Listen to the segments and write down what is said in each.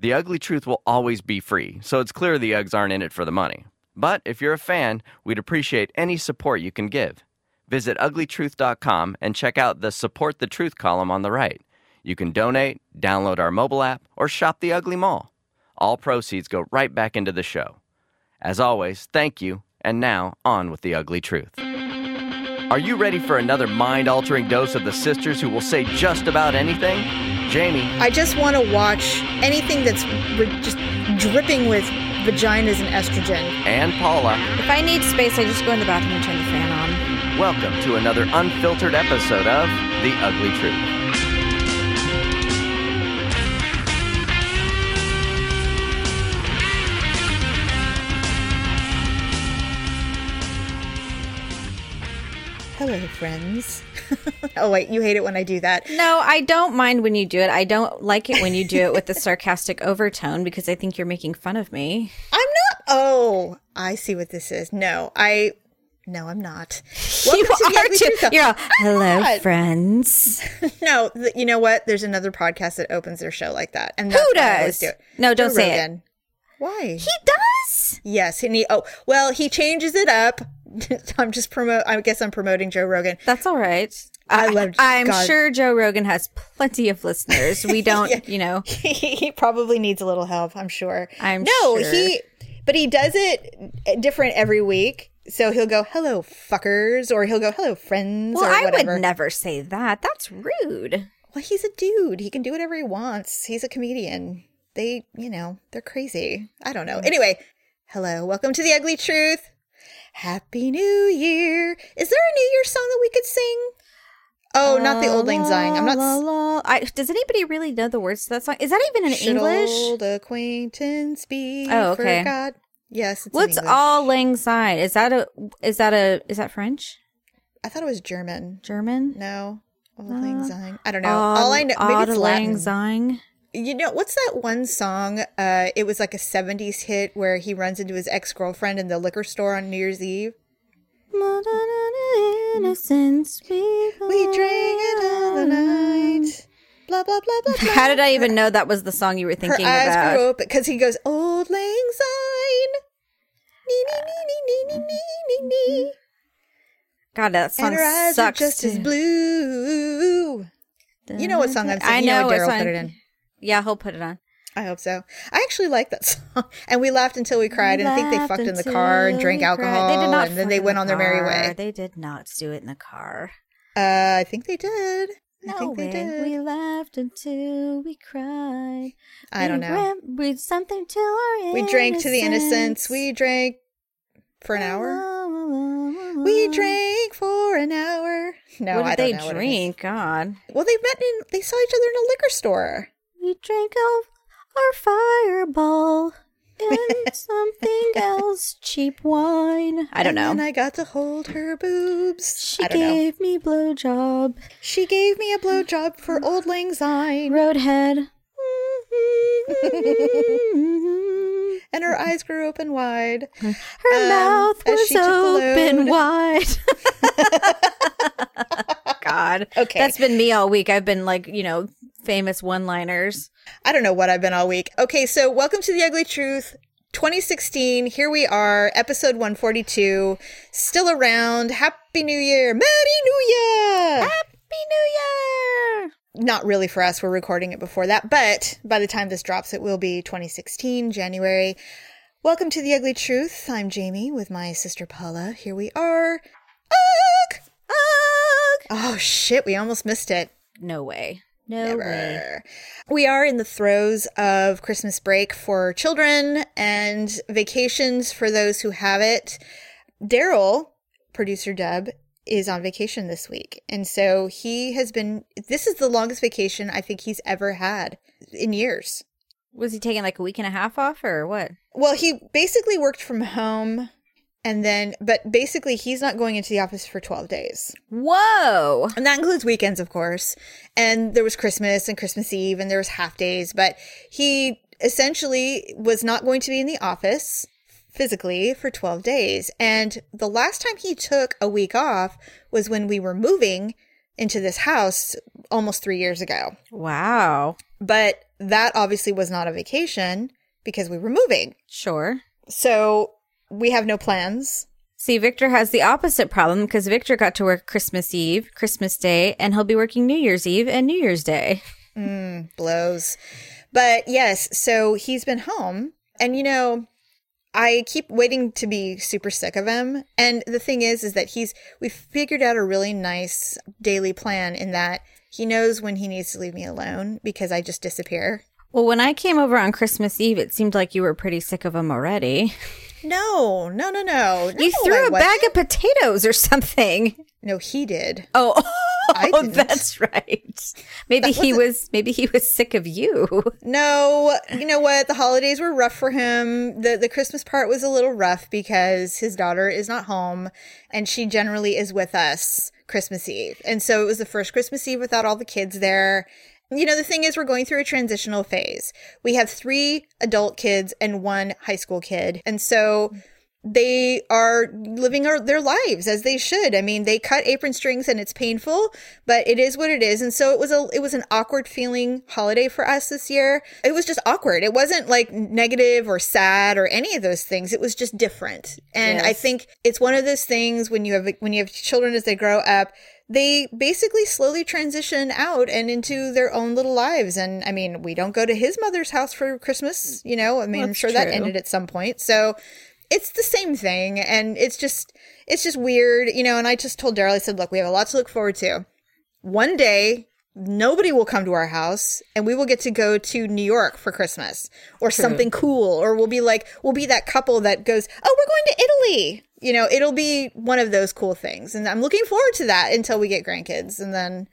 The ugly truth will always be free, so it's clear the Uggs aren't in it for the money. But if you're a fan, we'd appreciate any support you can give. Visit uglytruth.com and check out the Support the Truth column on the right. You can donate, download our mobile app, or shop the Ugly Mall. All proceeds go right back into the show. As always, thank you, and now on with the ugly truth. Are you ready for another mind altering dose of the sisters who will say just about anything? Jamie, I just want to watch anything that's re- just dripping with vaginas and estrogen. and Paula, If I need space, I just go in the bathroom and turn the fan on. welcome to another unfiltered episode of The Ugly Truth. Hello, friends. oh, wait, you hate it when I do that. No, I don't mind when you do it. I don't like it when you do it with the sarcastic overtone because I think you're making fun of me. I'm not. Oh, I see what this is. No, I. No, I'm not. Welcome you are too. Truth. You're all, hello, not. friends. No, th- you know what? There's another podcast that opens their show like that, and that's Who why I always does? do. No, don't Joe say it. Why? He does. yes, and he. Oh, well, he changes it up. I'm just promote. I guess I'm promoting Joe Rogan. That's all right. I love- I'm God. sure Joe Rogan has plenty of listeners. We don't, you know. he probably needs a little help. I'm sure. I'm no, sure. he. But he does it different every week. So he'll go, "Hello, fuckers," or he'll go, "Hello, friends," Well, or I would never say that. That's rude. Well, he's a dude. He can do whatever he wants. He's a comedian. They, you know, they're crazy. I don't know. Mm. Anyway, hello. Welcome to the ugly truth. Happy New Year. Is there a New Year song that we could sing? Oh, not the old lang syne. I'm not. La, la. I, does anybody really know the words to that song? Is that even in Should English? Old acquaintance be Oh, okay. forgot? Yes. It's What's all lang syne? Is that a is that a is that French? I thought it was German. German? No. Old lang ah. syne. I don't know. all I know, maybe it's lang syne. You know, what's that one song? Uh, it was like a 70s hit where he runs into his ex girlfriend in the liquor store on New Year's Eve. Innocence we We drank it all the night. Blah, blah, blah, blah, blah. How did I even know that was the song you were thinking Her eyes about? grew open because he goes, Old Lang Syne. Nee, nee, nee, nee, nee, nee, nee, nee. God, that song And her eyes are sucks. just as blue. You know what song I'm singing? I You know know what Daryl put it in. Yeah, he'll put it on. I hope so. I actually like that song. And we laughed until we cried, and I think they fucked in the car and drank alcohol, They did not and then they went the on their merry car. way. They did not do it in the car. Uh, I think they did. I No think way. they did. We laughed until we cried. I don't know. We something to our We drank to the innocence. We drank for an hour. We drank for an hour. No, what did I don't they know what it is. drink? God. Well, they met in. They saw each other in a liquor store. We drank of our fireball and something else, cheap wine. I don't and know. Then I got to hold her boobs. she I don't know. gave me blowjob. She gave me a blowjob for old lang syne, Roadhead. and her eyes grew open wide. Her Um, mouth was she took the open wide. God. Okay. That's been me all week. I've been like, you know, famous one liners. I don't know what I've been all week. Okay, so welcome to the Ugly Truth. 2016, here we are, episode 142, still around. Happy New Year! Merry New Year! Happy New Year! Not really for us, we're recording it before that, but by the time this drops, it will be 2016, January. Welcome to the Ugly Truth. I'm Jamie with my sister Paula. Here we are. Ugh! Ugh! Oh shit, we almost missed it. No way. No way. We are in the throes of Christmas break for children and vacations for those who have it. Daryl, producer Deb, is on vacation this week. And so he has been, this is the longest vacation I think he's ever had in years. Was he taking like a week and a half off or what? Well, he basically worked from home and then, but basically he's not going into the office for 12 days. Whoa. And that includes weekends, of course. And there was Christmas and Christmas Eve and there was half days, but he essentially was not going to be in the office physically for 12 days. And the last time he took a week off was when we were moving into this house almost three years ago. Wow. But that obviously was not a vacation because we were moving. Sure. So we have no plans. See, Victor has the opposite problem because Victor got to work Christmas Eve, Christmas Day, and he'll be working New Year's Eve and New Year's Day. Mm, blows. But yes, so he's been home. And you know, I keep waiting to be super sick of him. And the thing is, is that he's, we've figured out a really nice daily plan in that he knows when he needs to leave me alone because I just disappear. Well, when I came over on Christmas Eve, it seemed like you were pretty sick of him already. No, no, no, no. You No, threw I a wasn't. bag of potatoes or something. No, he did. Oh, oh that's right. Maybe he was maybe he was sick of you. No, you know what? The holidays were rough for him. The the Christmas part was a little rough because his daughter is not home and she generally is with us Christmas Eve. And so it was the first Christmas Eve without all the kids there. You know, the thing is we're going through a transitional phase. We have 3 adult kids and one high school kid. And so they are living our, their lives as they should. I mean, they cut apron strings and it's painful, but it is what it is. And so it was a it was an awkward feeling holiday for us this year. It was just awkward. It wasn't like negative or sad or any of those things. It was just different. And I think it's one of those things when you have when you have children as they grow up, they basically slowly transition out and into their own little lives. And I mean, we don't go to his mother's house for Christmas, you know. I mean, I'm That's sure that ended at some point. So it's the same thing and it's just it's just weird you know and i just told daryl i said look we have a lot to look forward to one day nobody will come to our house and we will get to go to new york for christmas or something cool or we'll be like we'll be that couple that goes oh we're going to italy you know it'll be one of those cool things. And i'm looking forward to that until we get grandkids. And then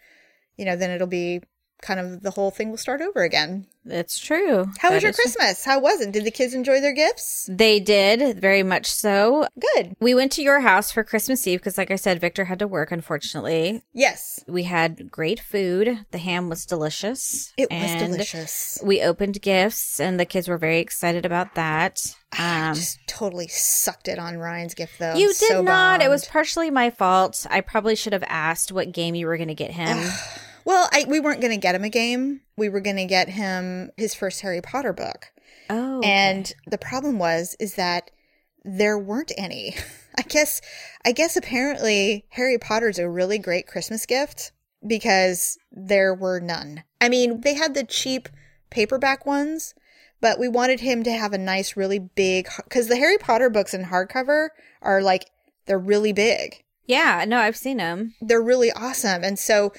you know then it'll be kind of the whole thing will start over again That's true. how was your is true. christmas how was it did the kids enjoy their gifts They did very much so. good We went to your house for Christmas Eve because, like I said, Victor had to work. Unfortunately, yes we had great food. The ham was delicious. It was delicious. We opened gifts, and the kids were very excited about that. I Um, just totally sucked it on Ryan's gift, though. you did so not. It was partially my fault. I probably should have asked what game you were going to get him. Well. I, we weren't going to get him a game. We were going to get him his first Harry Potter book, oh, and the problem was is that there weren't any. I guess. I guess apparently Harry Potter's a really great Christmas gift because there were none. I mean, they had the cheap paperback ones, but we wanted him to have a nice, really big because the Harry Potter books in hardcover are like they're really big. yeah. No, I've seen them. they're really awesome. And so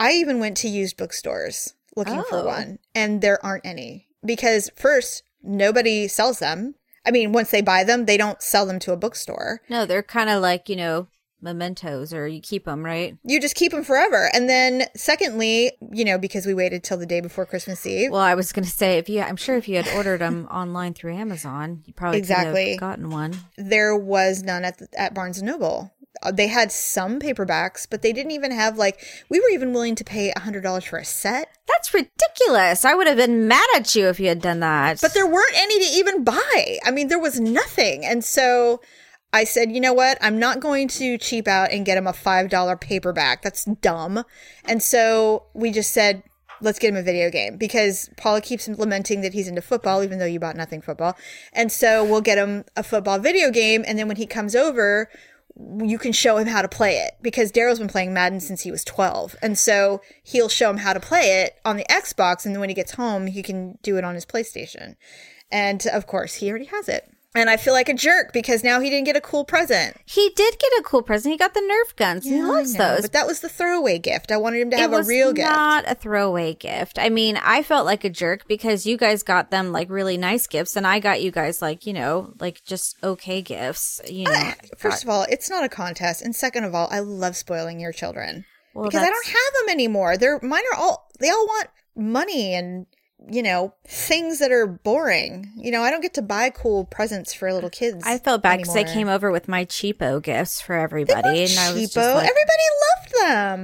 I even went to used bookstores looking for Oh. one, and there aren't any because first, nobody sells them. I mean, once they buy them, they don't sell them to a bookstore. No, they're kind of like you know mementos, or you keep them, right? You just keep them forever. And then, secondly, you know, because we waited till the day before Christmas Eve. Well, I was going to say if you, I'm sure if you had ordered them online through Amazon, you probably Exactly. gotten one. there was none at the, at Barnes and Noble. Uh, They had some paperbacks, but they didn't even have like we were even willing to pay a hundred dollars for a set. That's ridiculous. I would have been mad at you if you had done that. But there weren't any to even buy. I mean, there was nothing. And so I said, you know what? I'm not going to cheap out and get him a $5 paperback. That's dumb. And so we just said, let's get him a video game because Paula keeps lamenting that he's into football, even though you bought nothing football. And so we'll get him a football video game. And then when he comes over, you can show him how to play it because Daryl's been playing Madden since he was 12. And so he'll show him how to play it on the Xbox. And then when he gets home, he can do it on his PlayStation. And of course, he already has it. And I feel like a jerk because now he didn't get a cool present. he did get a cool present. He got the Nerf guns. he Yeah, I loves know, those. But that was the throwaway gift. I wanted him to have a real gift. not a throwaway gift. I mean, I felt like a jerk because you guys got them like really nice gifts, and I got you guys like you know like just okay gifts. You know, First of all, it's not a contest. And second of all, I love spoiling your children Well, because I don't have them anymore. They're mine are all they all want money and you know things that are boring. You know, I don't get to buy cool presents for little kids. I felt bad because I came over with my cheapo gifts for everybody, and I was cheapo. like, Everybody loved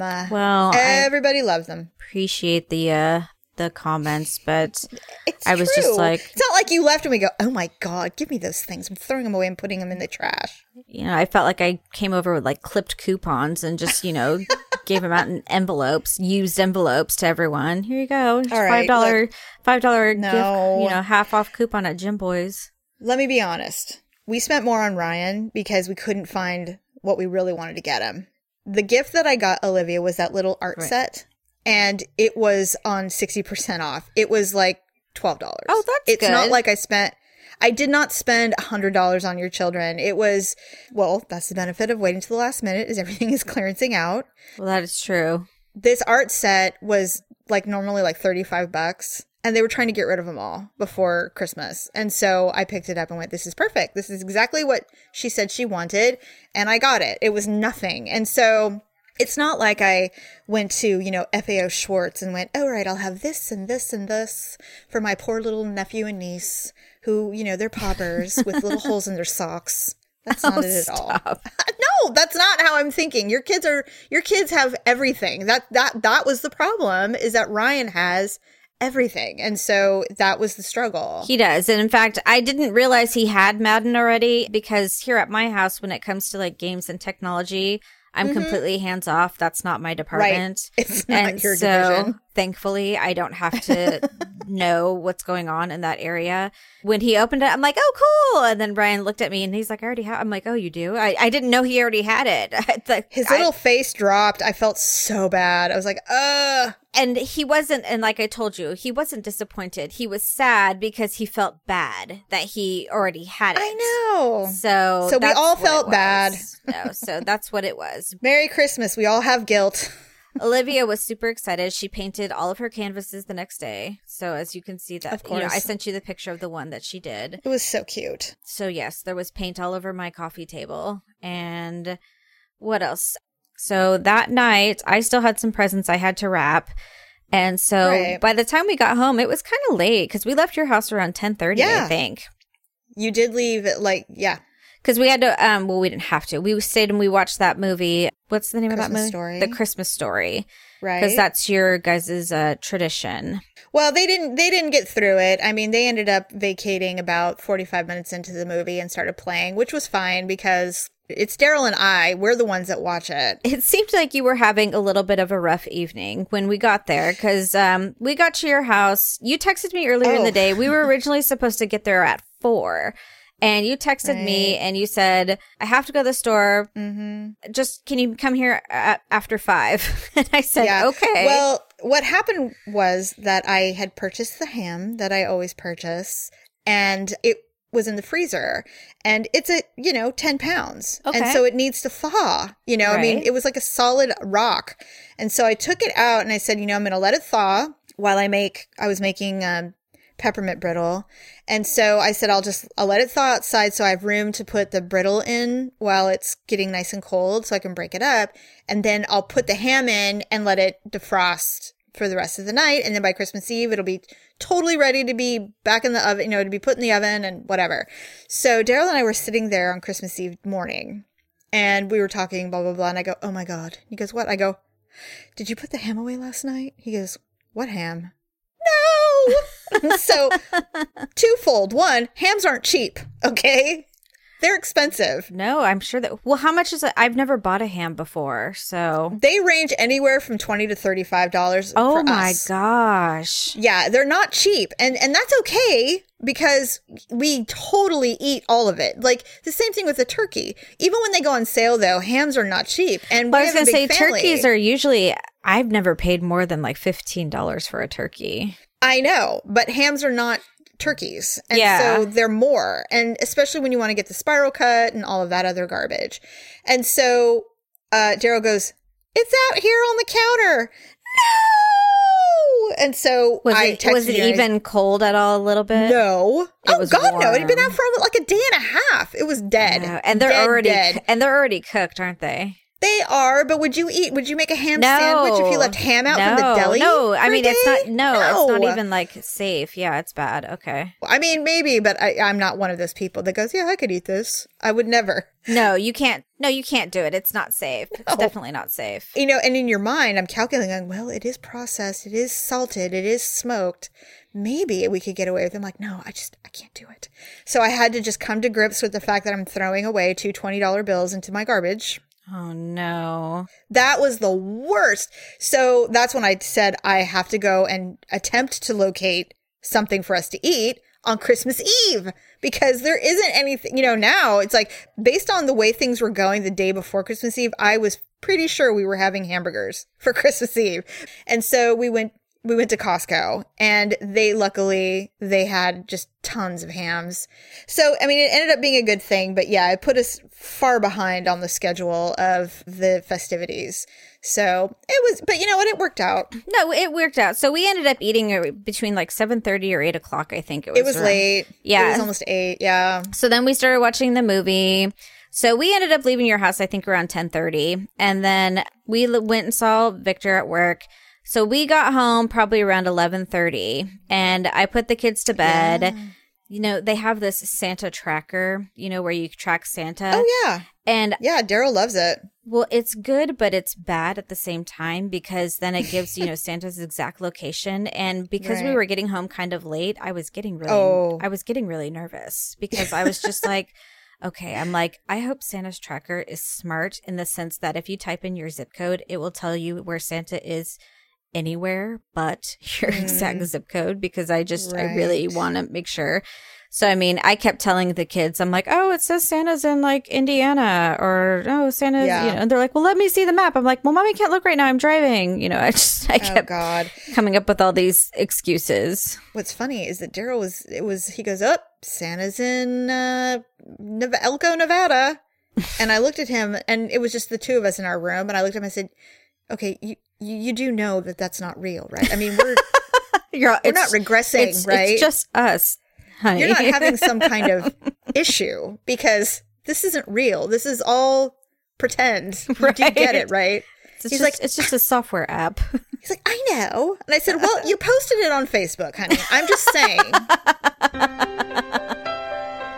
them. well, I Everybody loved them. appreciate the uh the comments, but It's I was just like- it's not like you left and we go, oh my god, give me those things. I'm throwing them away and putting them in the trash. you know, I felt like I came over with like clipped coupons and just you know gave them out in envelopes, used envelopes to everyone. Here you go. All right, five dollar, five dollar gift. No. You know, half off coupon at Jimboy's. Let me be honest. We spent more on Ryan because we couldn't find what we really wanted to get him. The gift that I got Olivia was that little art Right. set, and it was on 60% off. It was like $12. Oh, that's It's not like I spent, I did not spend $100 on your children. It was, well, that's the benefit of waiting to the last minute is everything is clearancing out. Well, that is true. This art set was like normally like 35 bucks and they were trying to get rid of them all before Christmas. And so I picked it up and went, this is perfect. This is exactly what she said she wanted. And I got it. It was nothing. And so it's not like I went to, you know, FAO Schwarz and went, oh, right, I'll have this and this and this for my poor little nephew and niece who, you know, they're paupers with little holes in their socks. That's not oh, it at all. No, that's not how I'm thinking. Your kids are your kids have everything. That that that was the problem is that Ryan has everything. And so that was the struggle. He does. And in fact, I didn't realize he had Madden already because here at my house, when it comes to like games and technology, I'm mm-hmm. completely hands off. That's not my department. It's not and your so, division. Thankfully, I don't have to know what's going on in that area. When he opened it, I'm like, "Oh, cool!" And then Brian looked at me and he's like, "I already have." I'm like, "Oh, you do?" I, I didn't know he already had it. His I- little face dropped. I felt so bad. I was like, uh and he wasn't and like i told you he wasn't disappointed he was sad because he felt bad that he already had it I know. so So we all felt bad. no so that's what it was Merry Christmas. We all have guilt. Olivia was super excited she painted all of her canvases the next day so as you can see that Of you know, i sent you the picture of the one that she did It was so cute. so yes there was paint all over my coffee table and what else so that night i still had some presents i had to wrap and so Right. by the time we got home it was kind of late because we left your house around 10.30 yeah. i think You did leave it like yeah. Because we had to um well we didn't have to we stayed and we watched that movie what's the name of that movie Story. the christmas story Right. because that's your guys' uh tradition Well, they didn't they didn't get through it. I mean, they ended up vacating about 45 minutes into the movie and started playing, which was fine because it's Daryl and I, we're the ones that watch it. it seemed like you were having a little bit of a rough evening when we got there because um, we got to your house. You texted me earlier in Oh. the day. We were originally supposed to get there at four. And you texted me and you said, I have to go to the store. Mm-hmm. Just can you come here a- after five? and I said, okay. Well, what happened was that I had purchased the ham that I always purchase, and it was in the freezer, and it's a you know ten pounds, and so it needs to thaw. You know, I mean, it was like a solid rock, and so I took it out and I said, you know, I'm going to let it thaw while I make. I was making um, peppermint brittle, and so I said, I'll just I'll let it thaw outside, so I have room to put the brittle in while it's getting nice and cold, so I can break it up, and then I'll put the ham in and let it defrost for the rest of the night, and then by Christmas Eve it'll be totally ready to be back in the oven, you know, to be put in the oven and whatever. So Daryl and I were sitting there on Christmas Eve morning, and we were talking blah blah blah, and I go, oh my god, he goes, what? I go, did you put the ham away last night? He goes, what ham? No. so twofold. One, hams aren't cheap. Okay, they're expensive. no, I'm sure that. Well, how much is it? I've never bought a ham before. So. They range anywhere from twenty to thirty-five dollars. Oh my us. gosh. Yeah, they're not cheap, and and that's okay because we totally eat all of it. Like the same thing with the turkey. Even when they go on sale, though, hams are not cheap. And Well, we I was have gonna say family. turkeys are usually. I've never paid more than like fifteen dollars for a turkey. I know, but hams are not turkeys. And Yeah. so they're more. And especially when you want to get the spiral cut and all of that other garbage. And so uh Daryl goes, It's out here on the counter. No And so Was I it was it you and I- even cold at all? A little bit. No. It oh god no. It had been out for like a day and a half. It was dead. And they're Dead, already dead. and they're already cooked, aren't they? They are, but would you eat would you make a ham No, sandwich if you left ham out no, from the deli? No, I mean it's not. No, it's not even like safe. Yeah, it's bad. Okay. I mean, maybe, but I, I'm not one of those people that goes, "Yeah, I could eat this." I would never. No, you can't. No, you can't do it. It's not safe. It's definitely not safe. You know, and in your mind, I'm calculating, going, well, it is processed, it is salted, it is smoked. Maybe we could get away with it. I'm like, no, I just, I can't do it. So I had to just come to grips with the fact that I'm throwing away two $20 bills into my garbage. Oh no. That was the worst. So that's when I said I have to go and attempt to locate something for us to eat on Christmas Eve because there isn't anything, you know, now it's like based on the way things were going the day before Christmas Eve, I was pretty sure we were having hamburgers for Christmas Eve. And so we went we went to Costco and they luckily they had just tons of hams. So I mean it ended up being a good thing, but yeah, it put us far behind on the schedule of the festivities. So it was, but you know what? It worked out. No, it worked out. So we ended up eating between like seven thirty or eight o'clock. I think it was. It was around. late. Yeah. it was almost eight. Yeah, So then we started watching the movie. So we ended up leaving your house, I think, around ten thirty, and then we l- went and saw Victor at work. So we got home probably around eleven thirty, and I put the kids to bed. You know, they have this Santa tracker. You know, where you track Santa. oh yeah, And yeah. Daryl loves it. well, it's good, but it's bad at the same time because then it gives, you know, Santa's exact location. And because we were getting home kind of late, I was getting really, Oh. I was getting really nervous because I was just like, okay, I'm like, I hope Santa's tracker is smart in the sense that if you type in your zip code, it will tell you where Santa is anywhere but your exact zip code because I just, I really Mm. Want to make sure. So, I mean, I kept telling the kids, I'm like, oh, it says Santa's in like Indiana or oh, Santa's, Yeah. you know, and they're like, well, let me see the map. I'm like, well, mommy can't look right now. I'm driving. You know, I just, I Oh kept God. coming up with all these excuses. What's funny is that Daryl was. It was. He goes up. Santa's in uh, Elko, Nevada, and I looked at him, and it was just the two of us in our room, and I looked at him. and I said, "Okay, you you, you do know that that's not real, right? I mean, we're You're, we're not regressing, it's, right? It's just us, honey. You're not having some kind of issue because this isn't real. This is all pretend. You do you get it, right? It's He's just, like- it's just a software app. He's like, I know. And I said, Well, you posted it on Facebook, honey. I'm just saying.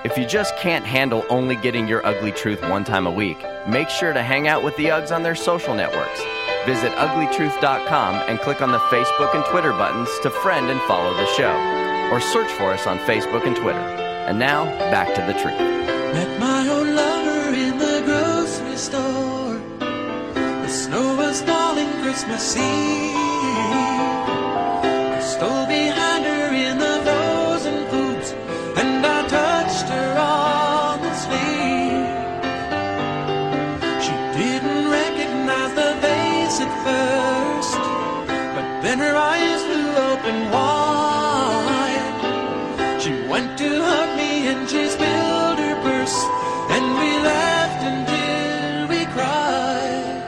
If you just can't handle only getting your ugly truth one time a week, make sure to hang out with the Uggs on their social networks. Visit uglytruth.com and click on the Facebook and Twitter buttons to friend and follow the show. Or search for us on Facebook and Twitter. And now, back to the truth. Met my old lover in the grocery store. The snow was falling Christmas Eve. I stole but then her eyes flew open wide. She went to hug me and she spilled her purse, and we laughed until we cried.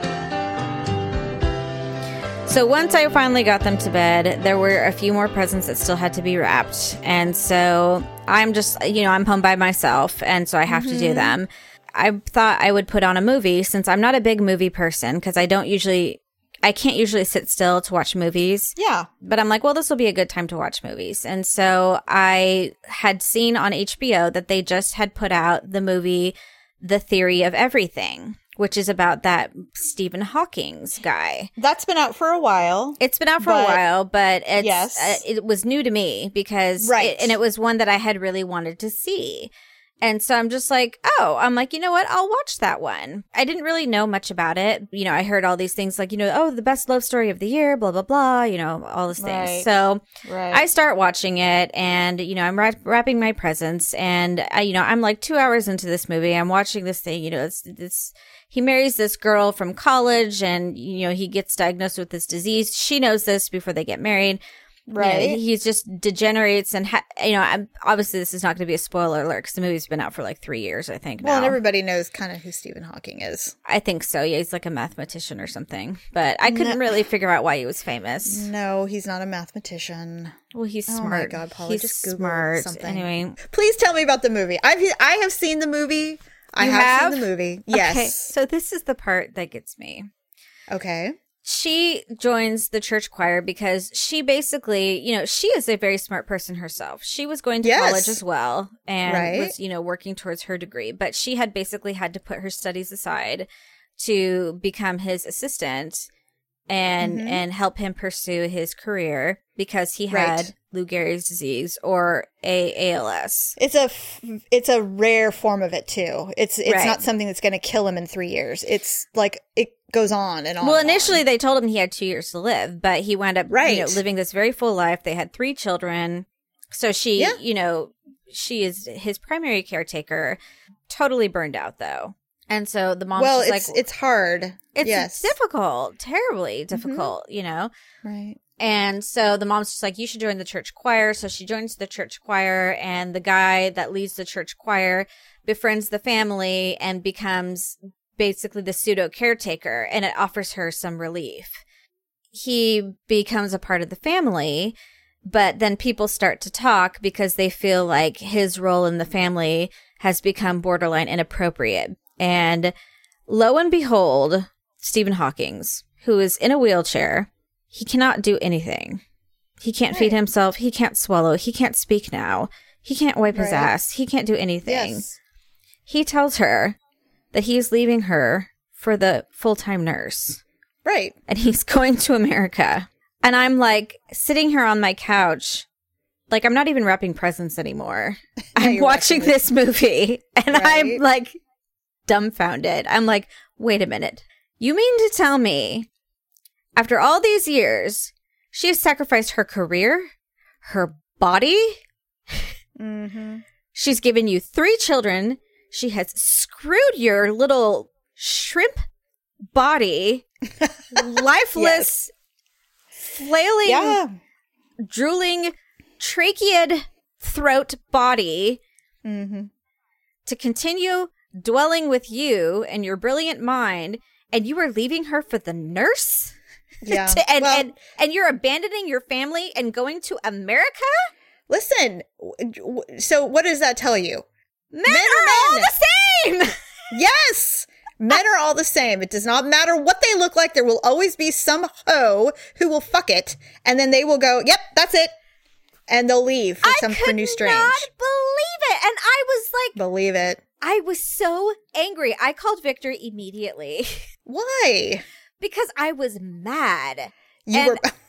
So once I finally got them to bed, there were a few more presents that still had to be wrapped. And so I'm just, you know, I'm home by myself. And so I have to do mm-hmm. them. I thought I would put on a movie since I'm not a big movie person because I don't usually, I can't usually sit still to watch movies. Yeah. But I'm like, well, this will be a good time to watch movies. And so I had seen on HBO that they just had put out the movie The Theory of Everything, which is about that Stephen Hawking's guy. That's been out for a while. It's been out for a while, but it's, Yes. uh, it was new to me because, Right. it- and it was one that I had really wanted to see. And so I'm just like, oh, I'm like, you know what? I'll watch that one. I didn't really know much about it. You know, I heard all these things like, you know, oh, the best love story of the year, blah, blah, blah, you know, all these things. Right. So Right. I start watching it and, you know, I'm wrap- wrapping my presents and I, you know, I'm like two hours into this movie. I'm watching this thing, you know, it's, it's, he marries this girl from college and, you know, he gets diagnosed with this disease. She knows this before they get married. You know, Right. he's just degenerates and, ha- you know, I'm, obviously this is not going to be a spoiler alert because the movie's been out for like three years, I think. well, and everybody knows kind of who Stephen Hawking is. I think so. Yeah, he's like a mathematician or something, but I couldn't really figure out why he was famous. No, he's not a mathematician. Well, he's Oh my smart. God, Paula, he's just Google smart. something. Anyway, Please tell me about the movie. I've I have seen the movie. I have, have? seen the movie. Yes. Okay, so this is the part that gets me. Okay. She joins the church choir because she basically, you know, she is a very smart person herself. She was going to Yes. college as well and Right. was, you know, working towards her degree, but she had basically had to put her studies aside to become his assistant and Mhm. and help him pursue his career because he had Right. Lou Gehrig's disease or a ALS. It's a f- it's a rare form of it too. It's it's Right. not something that's going to kill him in three years. It's like it goes on and on. Well, and on. initially they told him he had two years to live, but he wound up, Right. you know, living this very full life. They had three children, so she, Yeah. you know, she is his primary caretaker. Totally burned out though, and so the mom's well, it's like, it's hard. it's yes, difficult, terribly Mm-hmm. difficult, you know. right. And so the mom's just like, you should join the church choir. So she joins the church choir, and the guy that leads the church choir befriends the family and becomes basically the pseudo caretaker, and it offers her some relief. He becomes a part of the family, but then people start to talk because they feel like his role in the family has become borderline inappropriate. And lo and behold, Stephen Hawking's, who is in a wheelchair, he cannot do anything. He can't feed himself. He can't swallow. He can't speak now. He can't wipe his ass. He can't do anything. Yes. He tells her that he's leaving her for the full time nurse Right. and he's going to America. And I'm like sitting here on my couch, like I'm not even wrapping presents anymore. I'm watching this movie and I'm like dumbfounded. I'm like, wait a minute. You mean to tell me after all these years, she has sacrificed her career, her body, Mm-hmm. She's given you three children. She has screwed your little shrimp body, lifeless, flailing, Yeah. drooling, tracheid throat body Mm-hmm. to continue dwelling with you and your brilliant mind, and you are leaving her for the nurse? Yeah. To- and, well, and and you're abandoning your family and going to America? listen. So, what does that tell you? Men, Men are are all the same. Yes. Men are all the same. It does not matter what they look like. There will always be some hoe who will fuck it, and then they will go, "Yep, that's it," and they'll leave for some I for could new strange. not believe it, and I was like, Believe it. I was so angry. I called Victor immediately Why? because I was mad, You And- were.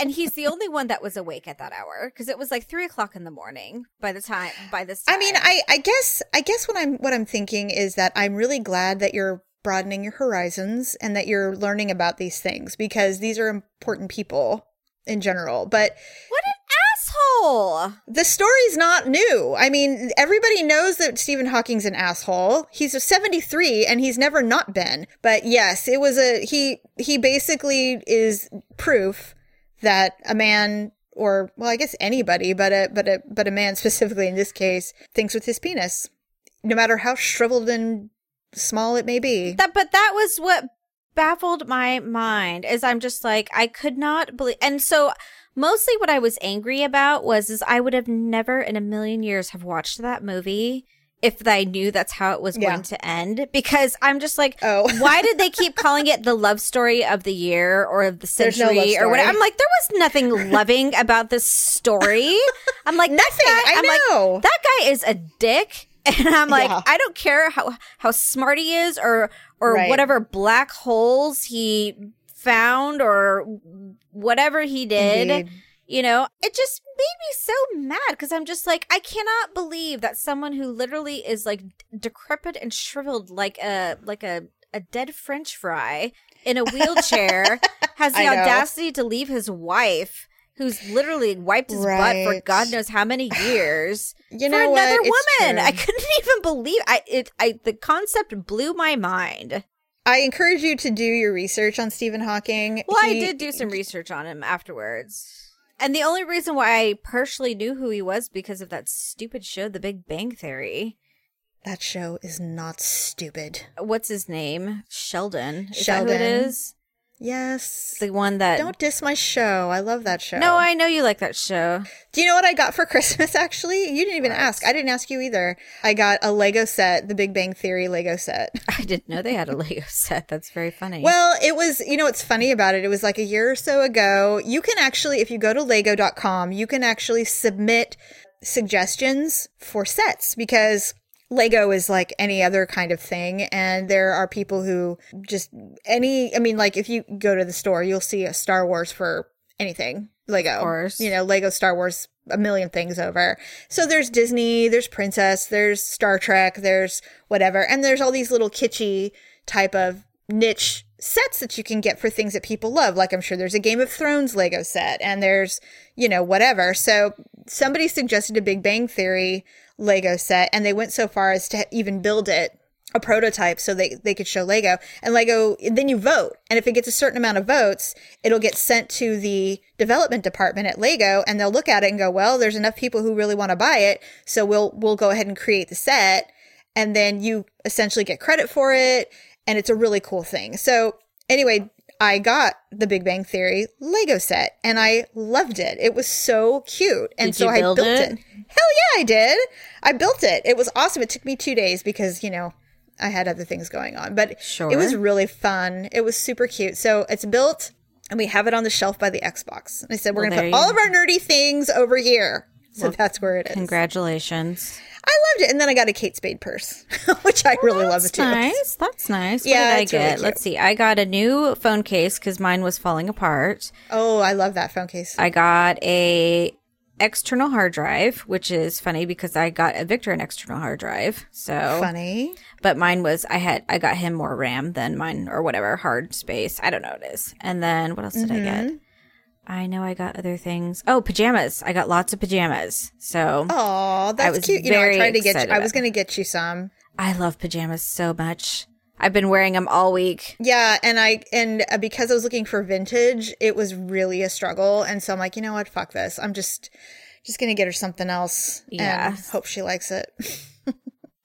and he's the only one that was awake at that hour because it was like three o'clock in the morning by the time. By this, time. I mean, I I guess I guess what I'm what I'm thinking is that I'm really glad that you're broadening your horizons and that you're learning about these things because these are important people in general. But what an asshole! the story's not new. I mean, everybody knows that Stephen Hawking's an asshole. He's a 73 and he's never not been. But yes, it was a he he basically is proof that a man or well, I guess anybody, but a but a but a man specifically in this case thinks with his penis. No matter how shriveled and small it may be. That, but that was what baffled my mind. Is I'm just like I could not believe, and so mostly what I was angry about was is I would have never in a million years have watched that movie if I knew that's how it was Yeah. going to end. Because I'm just like, Oh. why did they keep calling it the love story of the year or of the There's no century or what? I'm like, there was nothing loving about this story. I'm like, Nothing. That guy, I I'm like, know. that guy is a dick. And I'm like, Yeah. I don't care how how smart he is or or Right. whatever black holes he found or whatever he did. Indeed. You know, it just made me so mad because I'm just like, I cannot believe that someone who literally is like decrepit and shriveled like a like a a dead French fry in a wheelchair has the audacity to leave his wife, who's literally wiped his butt for God knows how many years, You for know another? Woman. I couldn't even believe I it. I the concept blew my mind. I encourage you to do your research on Stephen Hawking. Well, I did do some research on him afterwards. And the only reason why I partially knew who he was because of that stupid show, The Big Bang Theory. That show is not stupid. What's his name? Sheldon. Is that who it Sheldon. is? Yes. The one that. Don't diss my show. I love that show. No, I know you like that show. Do you know what I got for Christmas actually? You didn't even ask. I didn't ask you either. I got a Lego set, the Big Bang Theory Lego set. I didn't know they had a Lego set. That's very funny. Well, it was, you know what's funny about it? It was like a year or so ago. You can actually, if you go to lego.com, you can actually submit suggestions for sets because Lego is like any other kind of thing. And there are people who just any, I mean, like if you go to the store, you'll see a Star Wars for anything. Lego. course. You know, Lego Star Wars a million things over. So there's Disney, there's Princess, there's Star Trek, there's whatever. And there's all these little kitschy type of niche sets that you can get for things that people love. Like I'm sure there's a Game of Thrones Lego set and there's, you know, whatever. So somebody suggested a Big Bang Theory Lego set and they went so far as to even build it a prototype so they, they could show Lego and Lego, then you vote. And if it gets a certain amount of votes, it'll get sent to the development department at Lego and they'll look at it and go, well, there's enough people who really want to buy it. So we'll, we'll go ahead and create the set. And then you essentially get credit for it. And it's a really cool thing. So anyway, I got the Big Bang Theory Lego set and I loved it. It was so cute. And Did so you I built it? it. Hell yeah, I did. I built it. It was awesome. It took me two days because, you know, I had other things going on, but Sure. it was really fun. It was super cute. So it's built and we have it on the shelf by the Xbox. And I said, we're Well, going to put all of our nerdy things over here. So that's where it is. Congratulations. I loved it. And then I got a Kate Spade purse, which I really love That's too. nice. That's nice. Yeah, what did I it's really get? Let's see. I got a new phone case because mine was falling apart. Oh, I love that phone case. I got a external hard drive, which is funny because I got a Victor an external hard drive. So Funny. but mine was I had I got him more RAM than mine or whatever hard space. I don't know what it is. And then what else did I Mm-hmm. get? I know I got other things. Oh, pajamas. I got lots of pajamas. So Oh, that's cute. You know, I tried to get you, I was going to get you some. I love pajamas so much. I've been wearing them all week. Yeah, and I and uh, because I was looking for vintage, it was really a struggle, and so I'm like, you know what, fuck this. I'm just just gonna get her something else, Yeah. and hope she likes it.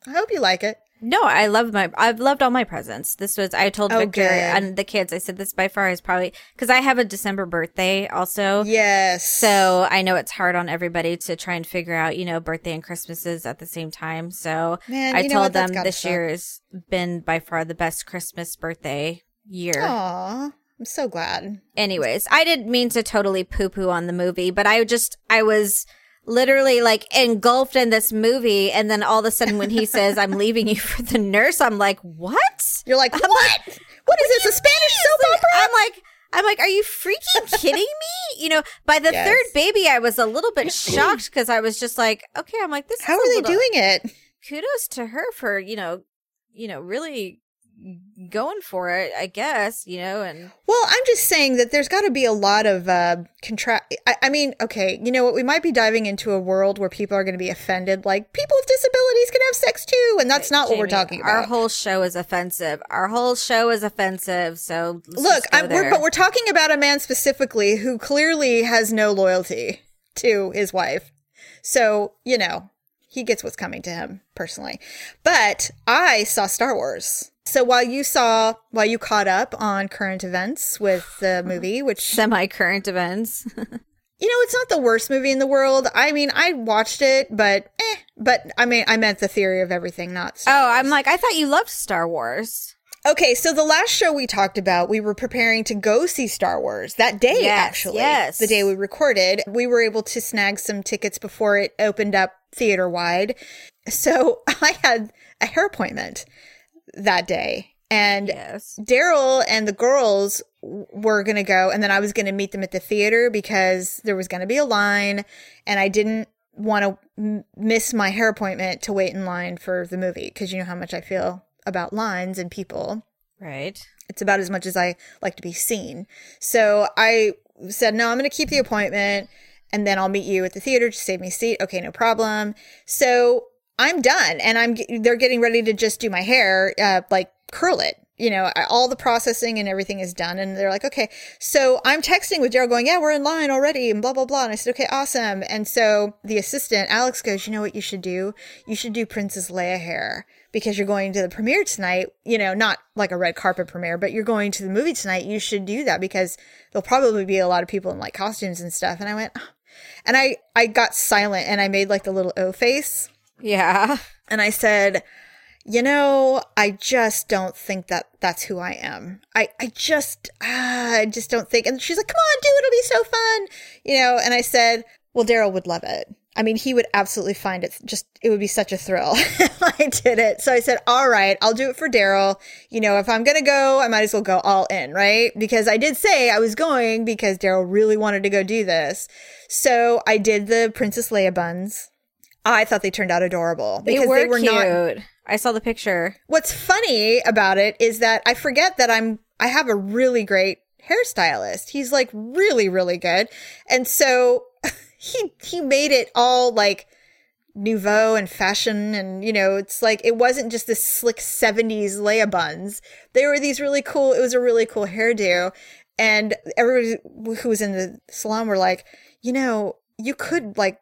I hope you like it. No, I love my. I've loved all my presents. This was. I told Oh, Victor good. and the kids. I said this by far is probably because I have a December birthday also. Yes. So I know it's hard on everybody to try and figure out, you know, birthday and Christmases at the same time. So Man, I told them this suck. year has been by far the best Christmas birthday year. Aw, I'm so glad. Anyways, I didn't mean to totally poo poo on the movie, but I just, I was literally like engulfed in this movie. And then all of a sudden when he says, I'm leaving you for the nurse, I'm like, what? You're like, what? what is this? A Spanish soap opera? I'm like, I'm like, are you freaking kidding me? You know, by the Yes. third baby, I was a little bit shocked because I was just like, okay, I'm like, this. How are they little- doing it? Kudos to her for you know, you know, really going for it. I guess you know, and Well, I'm just saying that there's got to be a lot of uh, contra. I, I mean, okay, you know what? We might be diving into a world where people are going to be offended. Like people with disabilities can have sex too, and that's not what we're talking about. Our whole show is offensive. Our whole show is offensive. So Look, just go I'm, we're, but we're talking about a man specifically who clearly has no loyalty to his wife. So, you know, he gets what's coming to him personally. But I saw Star Wars. So while you saw, while you caught up on current events with the movie, which, semi current events. you know, it's not the worst movie in the world. I mean, I watched it, but eh. But I mean, I meant the theory of everything, not Star oh, I'm like, I thought you loved Star Wars. Okay, so the last show we talked about, we were preparing to go see Star Wars that day, Yes, actually. yes. The day we recorded. We were able to snag some tickets before it opened up theater wide. So I had a hair appointment that day. And Yes. Daryl and the girls were going to go, and then I was going to meet them at the theater because there was going to be a line, and I didn't want to m- miss my hair appointment to wait in line for the movie because you know how much I feel about lines and people. Right. It's about as much as I like to be seen. So I said, no, I'm going to keep the appointment and then I'll meet you at the theater to save me a seat. Okay, no problem. So I'm done and I'm, they're getting ready to just do my hair, uh, like curl it. You know, all the processing and everything is done. And they're like, okay. So I'm texting with Daryl going, yeah, we're in line already and blah, blah, blah. And I said, okay, awesome. And so the assistant, Alex goes, you know what you should do? You should do Princess Leia hair because you're going to the premiere tonight, you know, not like a red carpet premiere, but you're going to the movie tonight. You should do that because there'll probably be a lot of people in like costumes and stuff. And I went, "Oh." and I, I got silent and I made like the little O face Yeah. and I said, you know, I just don't think that that's who I am. I, I just, ah, I just don't think. And she's like, come on, do it. It'll be so fun. You know, and I said, well, Daryl would love it. I mean, he would absolutely find it just, it would be such a thrill if I did it. So I said, all right, I'll do it for Daryl. You know, if I'm going to go, I might as well go all in, right? Because I did say I was going because Daryl really wanted to go do this. So I did the Princess Leia buns. I thought they turned out adorable They because were, they were cute. not I saw the picture. What's funny about it is that I forget that I'm I have a really great hairstylist. He's like really really good. And so he he made it all like nouveau and fashion and you know it's like it wasn't just this slick 70s Leia buns. They were these really cool it was a really cool hairdo and everybody who was in the salon were like, "You know, you could like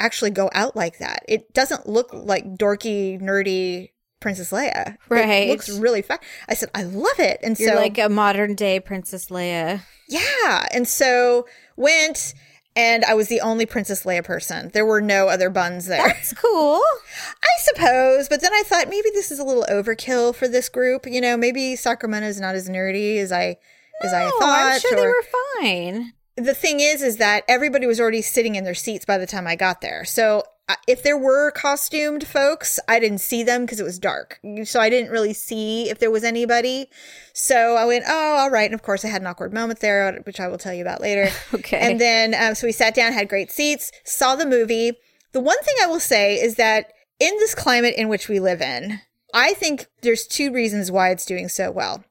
actually go out like that. It doesn't look like dorky, nerdy Princess Leia. Right. It looks really fun. I said, I love it. And You're so, like a modern day Princess Leia. yeah. And so went and I was the only Princess Leia person. There were no other buns there. That's cool. I suppose. But then I thought maybe this is a little overkill for this group. You know, maybe Sacramento's not as nerdy as I, as I thought. I'm sure they were fine. The thing is is that everybody was already sitting in their seats by the time I got there. So uh, if there were costumed folks, I didn't see them because it was dark. So I didn't really see if there was anybody. So I went, oh, all right. And of course, I had an awkward moment there, which I will tell you about later. Okay. And then, um, so we sat down, had great seats, saw the movie. The one thing I will say is that in this climate in which we live in, I think there's two reasons why it's doing so well.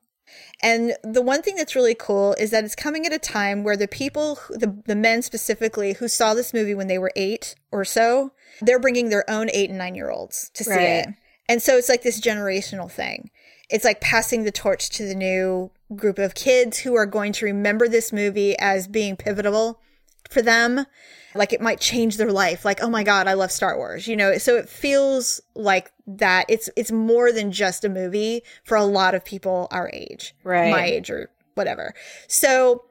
And the one thing that's really cool is that it's coming at a time where the people, the, the men specifically, who saw this movie when they were eight or so, they're bringing their own eight and nine year olds to see Right. it. And so it's like this generational thing. It's like passing the torch to the new group of kids who are going to remember this movie as being pivotal for them. Like it might change their life. Like, oh my God, I love Star Wars. You know, so it feels like that. It's it's more than just a movie for a lot of people our age. Right. My age or whatever. So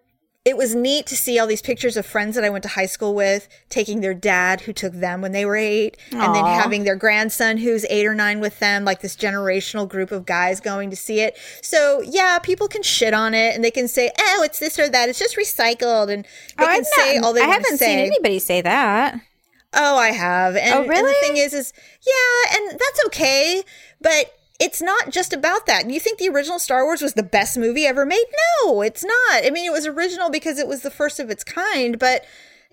it was neat to see all these pictures of friends that I went to high school with taking their dad who took them when they were eight and then having their grandson who's eight or nine with them, like this generational group of guys going to see it. So yeah, people can shit on it and they can say, oh, it's this or that. It's just recycled. And they Oh, can I'm say not- all they I haven't say. seen anybody say that. Oh, I have. And, Oh, and the really? thing is, is yeah, and that's okay, but it's not just about that. You think the original Star Wars was the best movie ever made? No, it's not. I mean, it was original because it was the first of its kind, but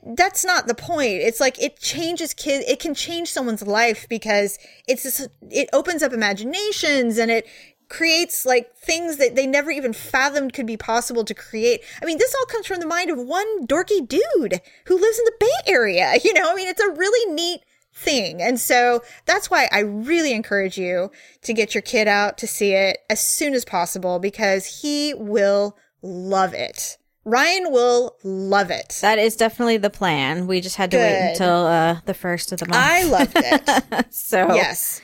that's not the point. It's like it changes kids. It can change someone's life because it's it opens up imaginations and it creates like things that they never even fathomed could be possible to create. I mean, this all comes from the mind of one dorky dude who lives in the Bay Area. You know, I mean, it's a really neat thing. And so that's why I really encourage you to get your kid out to see it as soon as possible because he will love it. Ryan will love it. That is definitely the plan. We just had to wait until uh, the first of the month. I loved it. so Yes.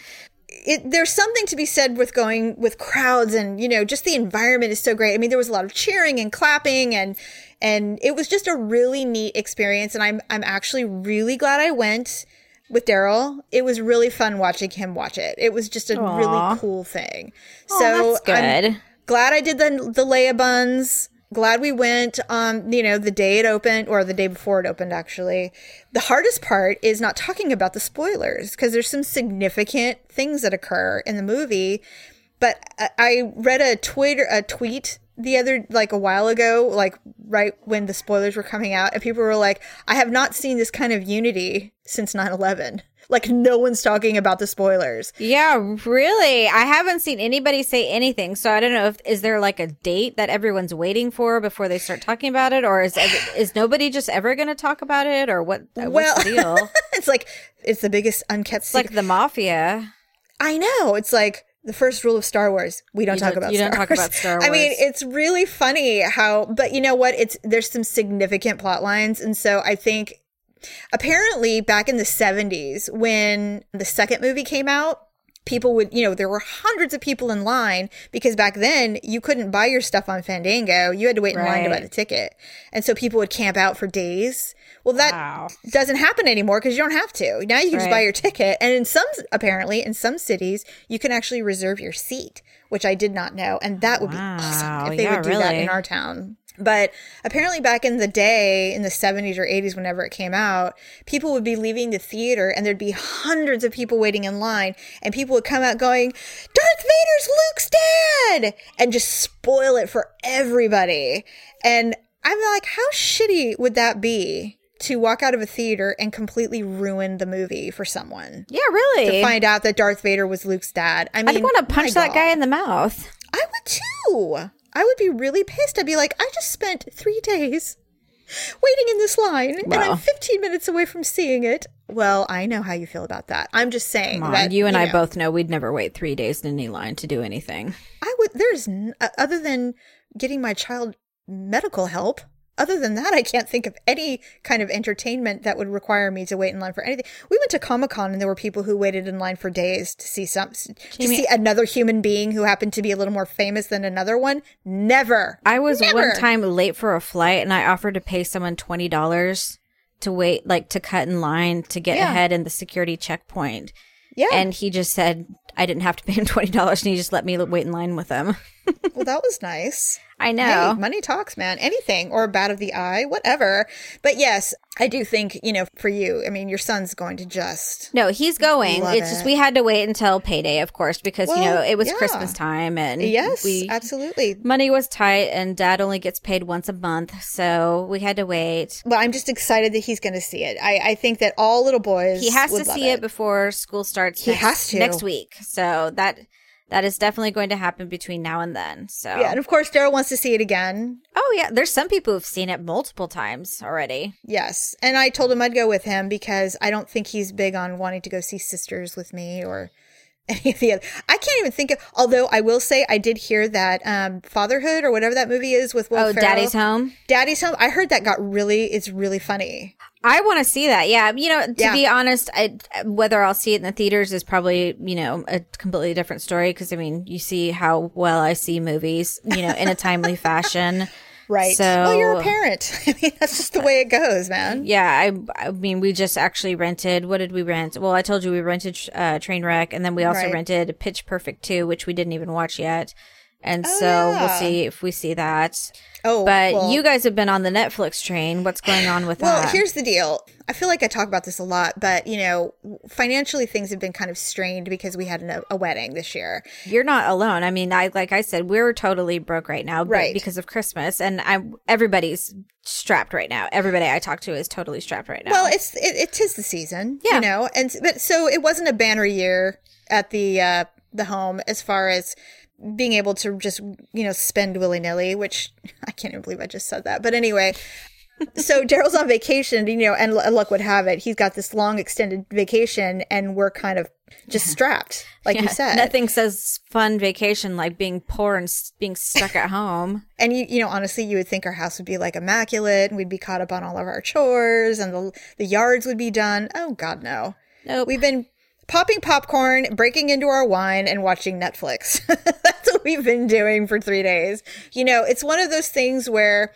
It, there's something to be said with going with crowds and you know just the environment is so great. I mean there was a lot of cheering and clapping and and it was just a really neat experience and I'm I'm actually really glad I went with Daryl. It was really fun watching him watch it. It was just a Aw. really cool thing. So that's I'm glad I did the the Leia buns. Glad we went um you know the day it opened or the day before it opened actually. The hardest part is not talking about the spoilers because there's some significant things that occur in the movie. But I- I read a Twitter a tweet the other like a while ago like right when the spoilers were coming out and people were like I have not seen this kind of unity since 9/11. Like no one's talking about the spoilers. Yeah, really. I haven't seen anybody say anything, so I don't know if is there like a date that everyone's waiting for before they start talking about it, or is is nobody just ever going to talk about it, or what? Well- what's the deal? it's like it's the biggest unkept It's secret. like the mafia. I know. It's like the first rule of Star Wars: we don't You talk don't- about. you Star don't talk about Star Wars. I mean, it's really funny how, but you know what? It's there's some significant plot lines, and so I think apparently back in the 70s when the second movie came out people would you know there were hundreds of people in line because back then you couldn't buy your stuff on fandango you had to wait in line to buy the ticket and so people would camp out for days well that Wow. doesn't happen anymore because you don't have to. Now you can just buy your ticket. And in some apparently in some cities you can actually reserve your seat which i did not know. And that would be awesome if they yeah, would do that in our town. But apparently, back in the day, in the 70s or 80s, whenever it came out, people would be leaving the theater and there'd be hundreds of people waiting in line, and people would come out going, Darth Vader's Luke's dad! And just spoil it for everybody. And I'm like, how shitty would that be to walk out of a theater and completely ruin the movie for someone? Yeah, really. To find out that Darth Vader was Luke's dad. I mean, I'd want to punch that guy in the mouth. I would too. I would be really pissed. I'd be like, I just spent three days waiting in this line and I'm 15 minutes away from seeing it. Well, I know how you feel about that. I'm just saying on, that you and I know, both know we'd never wait three days in any line to do anything. I would, there's, n- uh, other than getting my child medical help, other than that, I can't think of any kind of entertainment that would require me to wait in line for anything. We went to Comic Con and there were people who waited in line for days to see some, to see another human being who happened to be a little more famous than another one. Never. I was Never. one time late for a flight and I offered to pay someone twenty dollars to wait, like to cut in line to get Yeah. ahead in the security checkpoint. Yeah. And he just said I didn't have to pay him twenty dollars, and he just let me wait in line with him. Well, that was nice. I Hey, know. money talks, man. Anything or bad of the eye, whatever. But yes, I do think, you know, for you, I mean, your son's going to just. no, he's going. It's just we had to wait until payday, of course, because you know it was yeah. Christmas time, and Yes, we absolutely. money was tight, and Dad only gets paid once a month, so we had to wait. But I'm just excited that he's going to see it. I, I think that all little boys. He has to see it. before school starts. He next, has to. next week, so that that is definitely going to happen between now and then. So Yeah, and of course, Daryl wants to see it again. Oh yeah, there's some people who've seen it multiple times already. Yes. And I told him I'd go with him because I don't think he's big on wanting to go see Sisters with me or any of the other. I can't even think of, although I will say I did hear that um, Fatherhood or whatever that movie is with Will oh, Ferrell. Daddy's Home. Daddy's Home. I heard that got really, it's really funny. I want to see that. Yeah, you know, to Yeah. be honest, I, whether I'll see it in the theaters is probably you know a completely different story because I mean you see how well I see movies, you know, in a timely fashion. Right. So- well, you're a parent. I mean, that's just the way it goes, man. Yeah, I I mean we just actually rented. What did we rent? Well, I told you we rented uh, Trainwreck, and then we also Right. rented Pitch Perfect 2, which we didn't even watch yet. And Oh, so yeah. we'll see if we see that. Oh, But well- you guys have been on the Netflix train. What's going on with Well, that? Well, here's the deal. I feel like I talk about this a lot, but you know, financially things have been kind of strained because we had an, a wedding this year. You're not alone. I mean, I like I said, we're totally broke right now, Right. Because of Christmas, and I everybody's strapped right now. Everybody I talk to is totally strapped right now. Well, it's it, it is the season, Yeah. you know, and but so it wasn't a banner year at the uh the home as far as being able to just you know spend willy nilly, which I can't even believe I just said that. But anyway, so Daryl's on vacation, you know, and luck would have it, he's got this long extended vacation, and we're kind of just strapped, like you said. nothing says fun vacation like being poor and being stuck at home. And you, you know, honestly, you would think our house would be like immaculate, and we'd be caught up on all of our chores, and the the yards would be done. Oh God, no. Nope. We've been popping popcorn, breaking into our wine, and watching Netflix. That's what we've been doing for three days. You know, it's one of those things where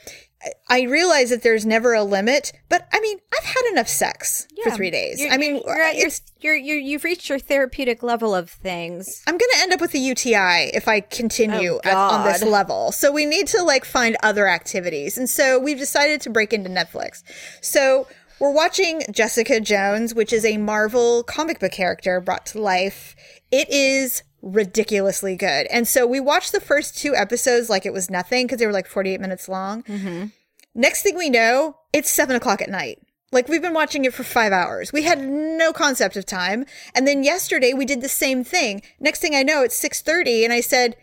I- realize that there's never a limit, but I mean, I've had enough sex for three days. You're- I mean, you're at uh, your, you're, you're, you've reached your therapeutic level of things. I'm going to end up with a UTI if I continue Oh, at, on this level. So we need to like find other activities. And so we've decided to break into Netflix. So we're watching Jessica Jones, which is a Marvel comic book character brought to life. It is ridiculously good. And so we watched the first two episodes like it was nothing because they were like 48 minutes long. Mm-hmm. Next thing we know, it's seven o'clock at night. Like we've been watching it for five hours. We had no concept of time. And then yesterday we did the same thing. Next thing I know, it's six thirty, and I said,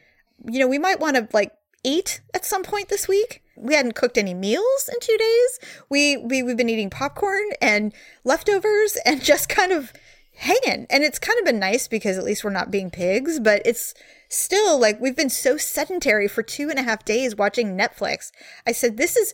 you know, we might want to like eat at some point this week. We hadn't cooked any meals in two days. We we we've been eating popcorn and leftovers and just kind of hanging. And it's kind of been nice because at least we're not being pigs, but it's still like we've been so sedentary for two and a half days watching Netflix. I said, this is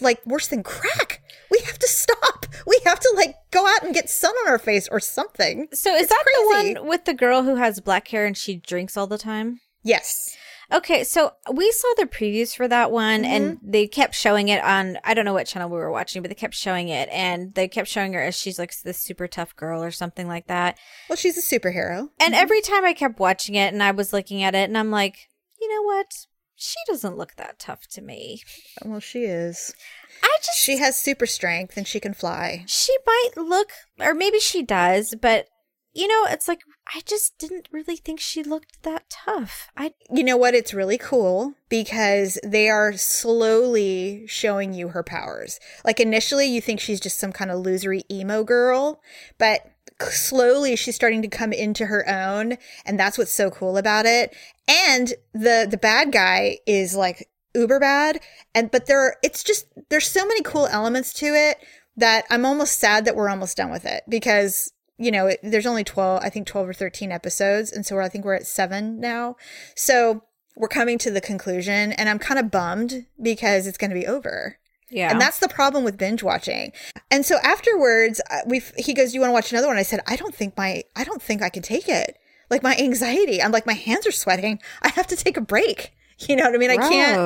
like worse than crack. We have to stop. We have to like go out and get sun on our face or something. So is It's that crazy. the one with the girl who has black hair and she drinks all the time? Yes. Okay, so we saw the previews for that one and mm-hmm. they kept showing it on I don't know what channel we were watching, but they kept showing it and they kept showing her as she's like this super tough girl or something like that. Well, she's a superhero. And mm-hmm. every time I kept watching it and I was looking at it and I'm like, you know what? she doesn't look that tough to me. Well, she is. I just She has super strength and she can fly. she might look or maybe she does, but you know, it's like I just didn't really think she looked that tough. I You know what? It's really cool because they are slowly showing you her powers. Like initially, you think she's just some kind of losery emo girl, but slowly she's starting to come into her own, and that's what's so cool about it. And the the bad guy is like uber bad, and but there it's just there's so many cool elements to it that I'm almost sad that we're almost done with it because you know, it, there's only 12, I think 12 or 13 episodes. And so we're, I think we're at seven now. So we're coming to the conclusion and I'm kind of bummed because it's going to be over. yeah. And that's the problem with binge watching. And so afterwards, uh, we he goes, "Do you want to watch another one?" I said, "I don't think my I don't think I can take it. Like my anxiety, I'm like my hands are sweating. I have to take a break. You know what I mean? I can't.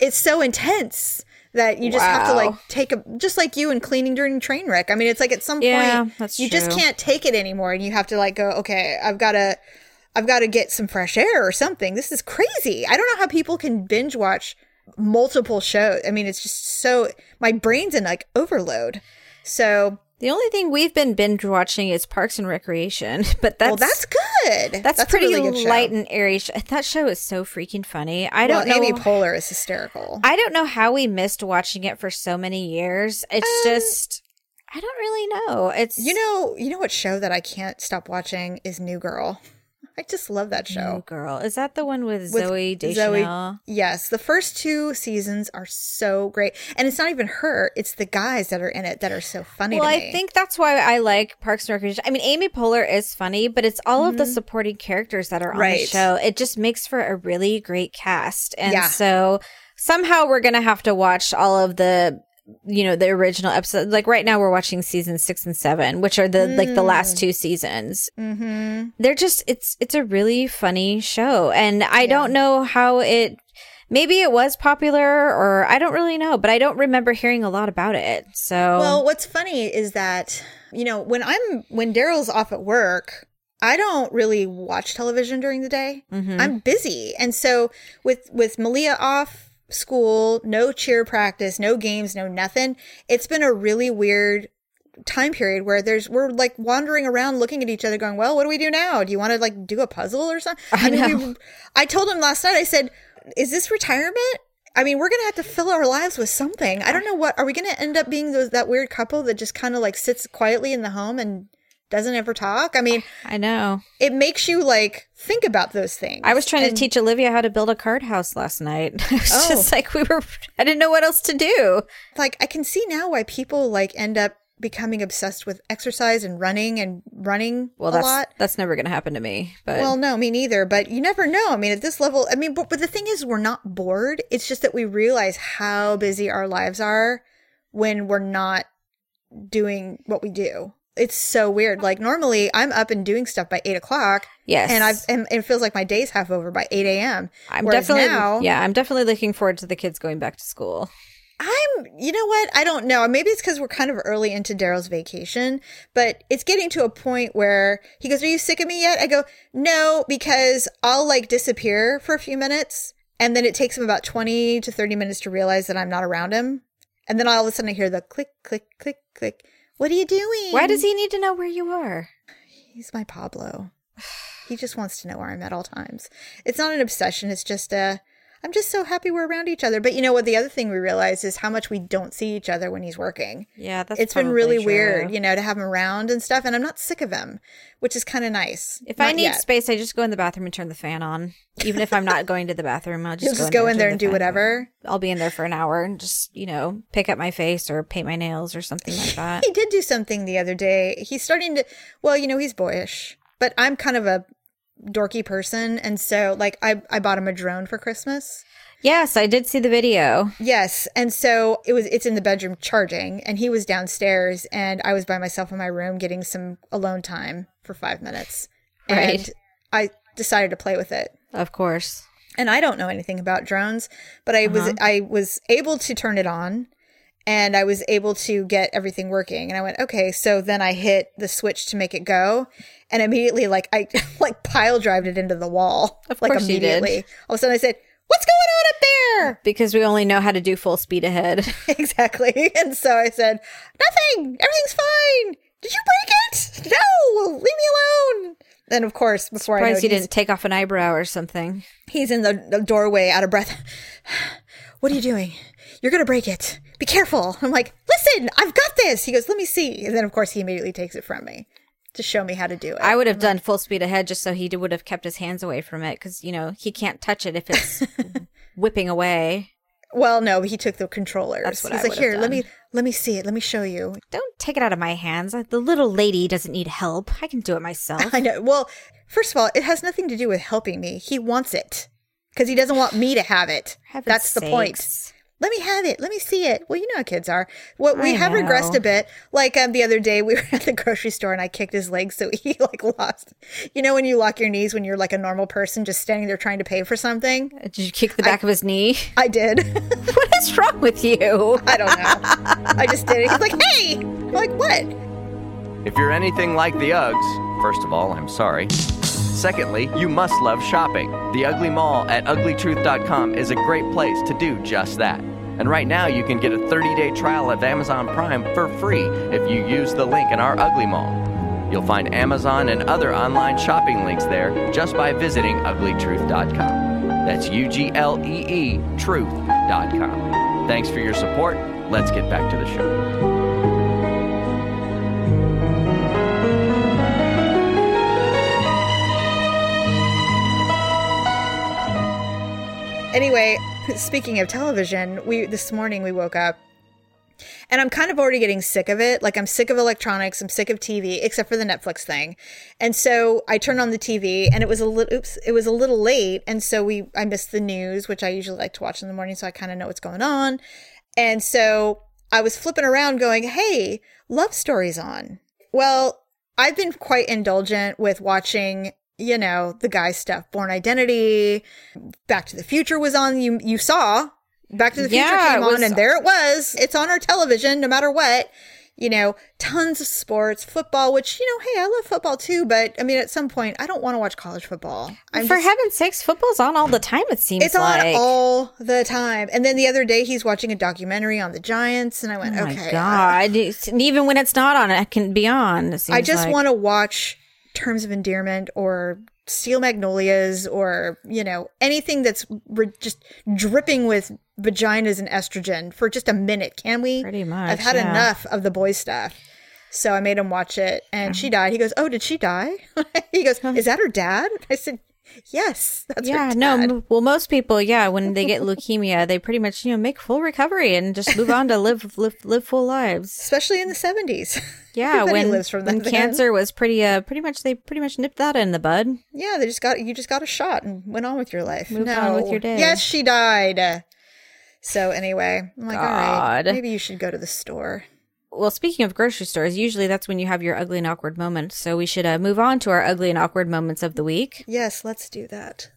It's so intense that you just have to like take a just like you and cleaning during a train wreck. I mean, it's like at some Yeah, point you just can't take it anymore, and you have to like go, okay, I've got to. I've got to get some fresh air or something. This is crazy. I don't know how people can binge watch multiple shows. I mean, it's just so my brain's in like overload. So, The only thing we've been binge watching is Parks and Recreation, but that's well, that's good. that's, a pretty really light and airy. sh- That show is so freaking funny. I don't well, know. Amy Poehler is hysterical. I don't know how we missed watching it for so many years. It's um, just I don't really know. It's you know, you know what show that I can't stop watching is New Girl. I just love that show. New Girl. Is that the one with, With Zooey Deschanel? Yes, the first two seasons are so great, and it's not even her; it's the guys that are in it that are so funny. Well, I think that's why I like Parks and Recreation. I mean, Amy Poehler is funny, but it's all of the supporting characters that are on the Mm-hmm. Show. It just makes for a really great cast. And Yeah. so somehow we're going to have to watch all of the you know the original episodes like right now we're watching season six and seven which are the like the last two seasons Mm-hmm. they're just it's it's a really funny show and i don't know how it maybe it was popular or i don't really know but i don't remember hearing a lot about it so Well, what's funny is that you know when I'm when Daryl's off at work, I don't really watch television during the day. Mm-hmm. I'm busy, and so with with Malia off school, no cheer practice, no games, no nothing. It's been a really weird time period where there's we're like wandering around looking at each other going well what do we do now? Do you want to like do a puzzle or something I mean we i told him last night i said is this retirement? I mean we're gonna have to fill our lives with something. I don't know what are we gonna end up being those that weird couple that just kind of like sits quietly in the home and doesn't ever talk i mean i know it makes you like think about those things i was trying And- to teach olivia how to build a card house last night it was Oh. just like we were i didn't know what else to do like I can see now why people like end up becoming obsessed with exercise and running and running well a that's lot. that's never gonna happen to me but Well, no, me neither. But you never know. I mean, at this level, I mean, but, but the thing is, we're not bored. It's just that we realize how busy our lives are when we're not doing what we do. It's so weird. Like normally, I'm up and doing stuff by eight o'clock, yes and I've and it feels like my day's half over by eight a.m. i'm Whereas definitely now, yeah i'm definitely looking forward to the kids going back to school I'm, you know what? I don't know. Maybe it's because we're kind of early into Daryl's vacation, but it's getting to a point where he goes, Are you sick of me yet? I go, No, because I'll like disappear for a few minutes. And then it takes him about 20 to 30 minutes to realize that I'm not around him. And then all of a sudden I hear the click, click, click, click. What are you doing? why does he need to know where you are He's my Pablo. He just wants to know where I'm at all times. It's not an obsession. It's just a, I'm just so happy we're around each other. But you know what? The other thing we realize is how much we don't see each other when he's working. yeah that's It's been really true. weird, you know, to have him around and stuff. And I'm not sick of him, which is kind of nice. If I need yet. space, I just go in the bathroom and turn the fan on. Even if I'm not going to the bathroom, I'll just, You'll just go in there and do the fan whatever. on. I'll be in there for an hour and just, you know, pick up my face or paint my nails or something like that. He did do something the other day. He's starting to, well, you know, he's boyish, but I'm kind of a dorky person. And so, like, I, I bought him a drone for Christmas. yes, I did see the video. Yes, and so it was. It's in the bedroom charging, and he was downstairs, and I was by myself in my room getting some alone time for five minutes, Right. and I decided to play with it. Of course. And I don't know anything about drones, but I was uh-huh. I was able to turn it on, and I was able to get everything working. And I went, okay. So then I hit the switch to make it go, and immediately, like I like pile drived it into the wall. Of like course you did. immediately. All of a sudden, I said, What's going on up there? Because we only know how to do full speed ahead. exactly. And so I said, Nothing. Everything's fine. Did you break it? No. Leave me alone. And of course, before I know Surprised you didn't take off an eyebrow or something. he's in the, the doorway out of breath. What are you doing? You're going to break it. Be careful. I'm like, Listen, I've got this. He goes, Let me see. And then, of course, he immediately takes it from me to show me how to do it. I would have done full speed ahead just so he would have kept his hands away from it because, you know, he can't touch it if it's whipping away. well, no, he took the controller. That's what he's I like, Here, let me let me see it. Let me show you. Don't take it out of my hands. The little lady doesn't need help. I can do it myself. I know. Well, first of all, it has nothing to do with helping me. He wants it because he doesn't want me to have it. That's the point. Sakes. Let me have it. Let me see it. Well, you know how kids are. What we I have regressed a bit. Like um, the other day, we were at the grocery store and I kicked his leg, so he like lost. You know when you lock your knees when you're like a normal person just standing there trying to pay for something. Did you kick the back of his knee? I did. what is wrong with you? I don't know. I just did it. He's like, "Hey!" I'm like, "What?" If you're anything like the Uggs, first of all, I'm sorry. Secondly, you must love shopping. The Ugly Mall at ugleetruth.com is a great place to do just that. And right now, you can get a 30 day trial of Amazon Prime for free if you use the link in our Ugly Mall. You'll find Amazon and other online shopping links there just by visiting ugleetruth.com. That's U G L E E truth.com. Thanks for your support. Let's get back to the show. Anyway, speaking of television, we this morning we woke up and I'm kind of already getting sick of it. Like I'm sick of electronics, I'm sick of TV, except for the Netflix thing. And so I turned on the TV and it was a little oops, it was a little late and so we I missed the news, which I usually like to watch in the morning so I kind of know what's going on. And so I was flipping around going, "Hey, Love stories on." Well, I've been quite indulgent with watching you know the guy stuff Bourne identity back to the future was on you you saw back to the future Yeah, came on was- and there it was it's on our television no matter what you know tons of sports football which you know hey i love football too but i mean at some point i don't want to watch college football I'm For just- heaven's sakes, football's on all the time, it seems it's on all the time and then the other day he's watching a documentary on the giants and i went oh my okay God. And even when it's not on, it can be on. it I just like. want to watch Terms of Endearment or Steel Magnolias or, you know, anything that's re- just dripping with vaginas and estrogen for just a minute. Can we? Pretty much, I've had yeah. enough of the boy stuff. So I made him watch it and she died. He goes, Oh, did she die? he goes, Is that her dad? I said, Yes, that's her Yeah, dad. no. m- Well, most people, yeah, when they get leukemia, they pretty much you know make full recovery and just move on to live live live full lives. Especially in the 70s. Yeah, Everybody when lives from when then. cancer was pretty uh pretty much they pretty much nipped that in the bud. Yeah, they just got you just got a shot and went on with your life. Moved no. on with your day. Yes, she died. So anyway, I'm like, all right, God. maybe you should go to the store. Well, speaking of grocery stores, usually that's when you have your ugly and awkward moments. So we should uh, move on to our ugly and awkward moments of the week. Yes, let's do that.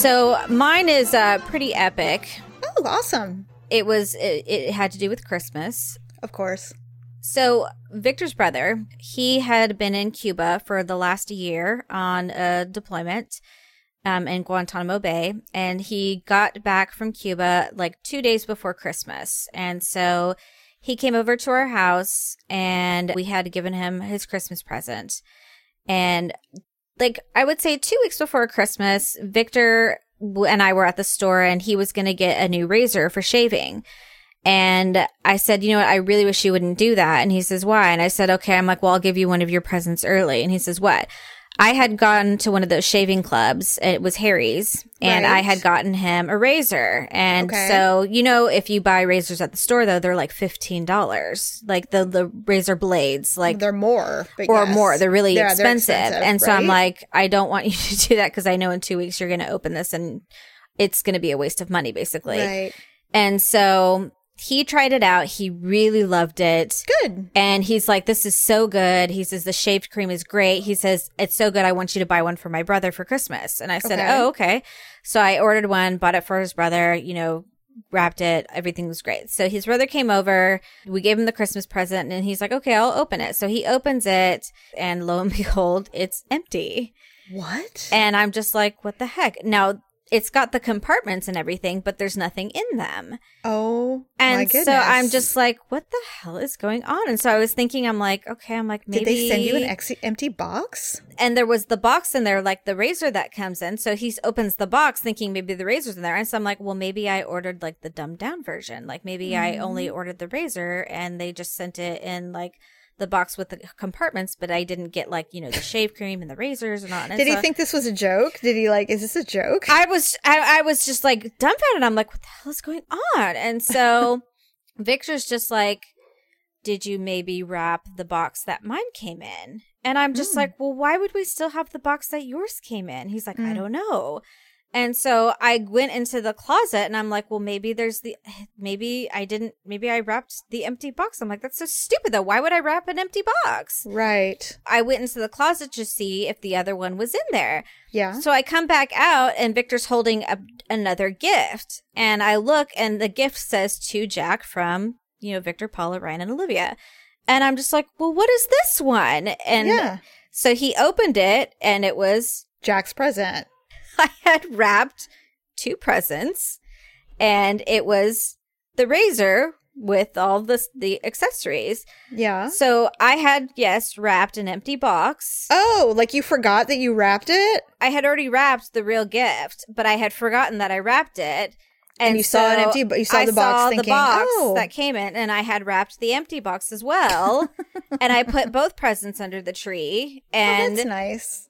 So mine is uh, pretty epic. Oh, awesome. It was it, it had to do with Christmas. Of course. So Victor's brother, he had been in Cuba for the last year on a deployment um, in Guantanamo Bay, and he got back from Cuba like two days before Christmas, and so he came over to our house, and we had given him his Christmas present, and like I would say two weeks before Christmas, Victor and I were at the store, and he was going to get a new razor for shaving. And I said, you know what? I really wish you wouldn't do that. And he says, why? And I said, okay. I'm like, well, I'll give you one of your presents early. And he says, what? I had gone to one of those shaving clubs. It was Harry's and I had gotten him a razor. And Okay. so, you know, if you buy razors at the store though, they're like $15, like the, the razor blades, like they're more, or yes. more. They're really Yeah, they're expensive. And so I'm like, I don't want you to do that because I know in two weeks you're going to open this and it's going to be a waste of money, basically. right. And so he tried it out. He really loved it. Good. And he's like, this is so good. He says, the shaved cream is great. He says, it's so good. I want you to buy one for my brother for Christmas. And I said, Okay. oh, okay. So I ordered one, bought it for his brother, you know, wrapped it. Everything was great. So his brother came over. We gave him the Christmas present and he's like, okay, I'll open it. So he opens it and lo and behold, it's empty. What? And I'm just like, what the heck? Now it's got the compartments and everything, but there's nothing in them. oh, And my goodness. so I'm just like, what the hell is going on? And so I was thinking, I'm like, okay, I'm like, maybe Did they send you an ex- empty box? and there was the box in there, like the razor that comes in. So he opens the box thinking maybe the razor's in there. And so I'm like, well, maybe I ordered like the dumbed down version. Like maybe I only Mm. ordered the razor and they just sent it in like the box with the compartments, but I didn't get like, you know, the shave cream and the razors and all. And Did he think this was a joke? Did he like, is this a joke? I was, I, I was just like dumbfounded. I'm like, what the hell is going on? And so Victor's just like, did you maybe wrap the box that mine came in? And I'm just like, well, why would we still have the box that yours came in? He's like, I Mm. don't know. And so I went into the closet and I'm like, well, maybe there's the, maybe I didn't, maybe I wrapped the empty box. I'm like, that's so stupid though. Why would I wrap an empty box? right. I went into the closet to see if the other one was in there. Yeah. So I come back out and Victor's holding a, another gift. And I look and the gift says to Jack from, you know, Victor, Paula, Ryan, and Olivia. And I'm just like, well, what is this one? And yeah. so he opened it and it was, Jack's present. I had wrapped two presents and it was the razor with all the, the accessories. Yeah. So I had, yes, wrapped an empty box. Oh, like you forgot that you wrapped it? I had already wrapped the real gift, but I had forgotten that I wrapped it. And you saw an so empty- you saw I the box saw thinking, the box "Oh." that came in, and I had wrapped the empty box as well. and I put both presents under the tree. oh, And that's nice.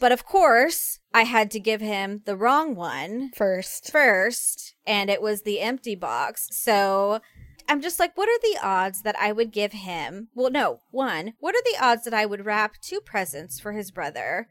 But of course, I had to give him the wrong one First. first, and it was the empty box. So I'm just like, what are the odds that I would give him? Well, no, one. What are the odds that I would wrap two presents for his brother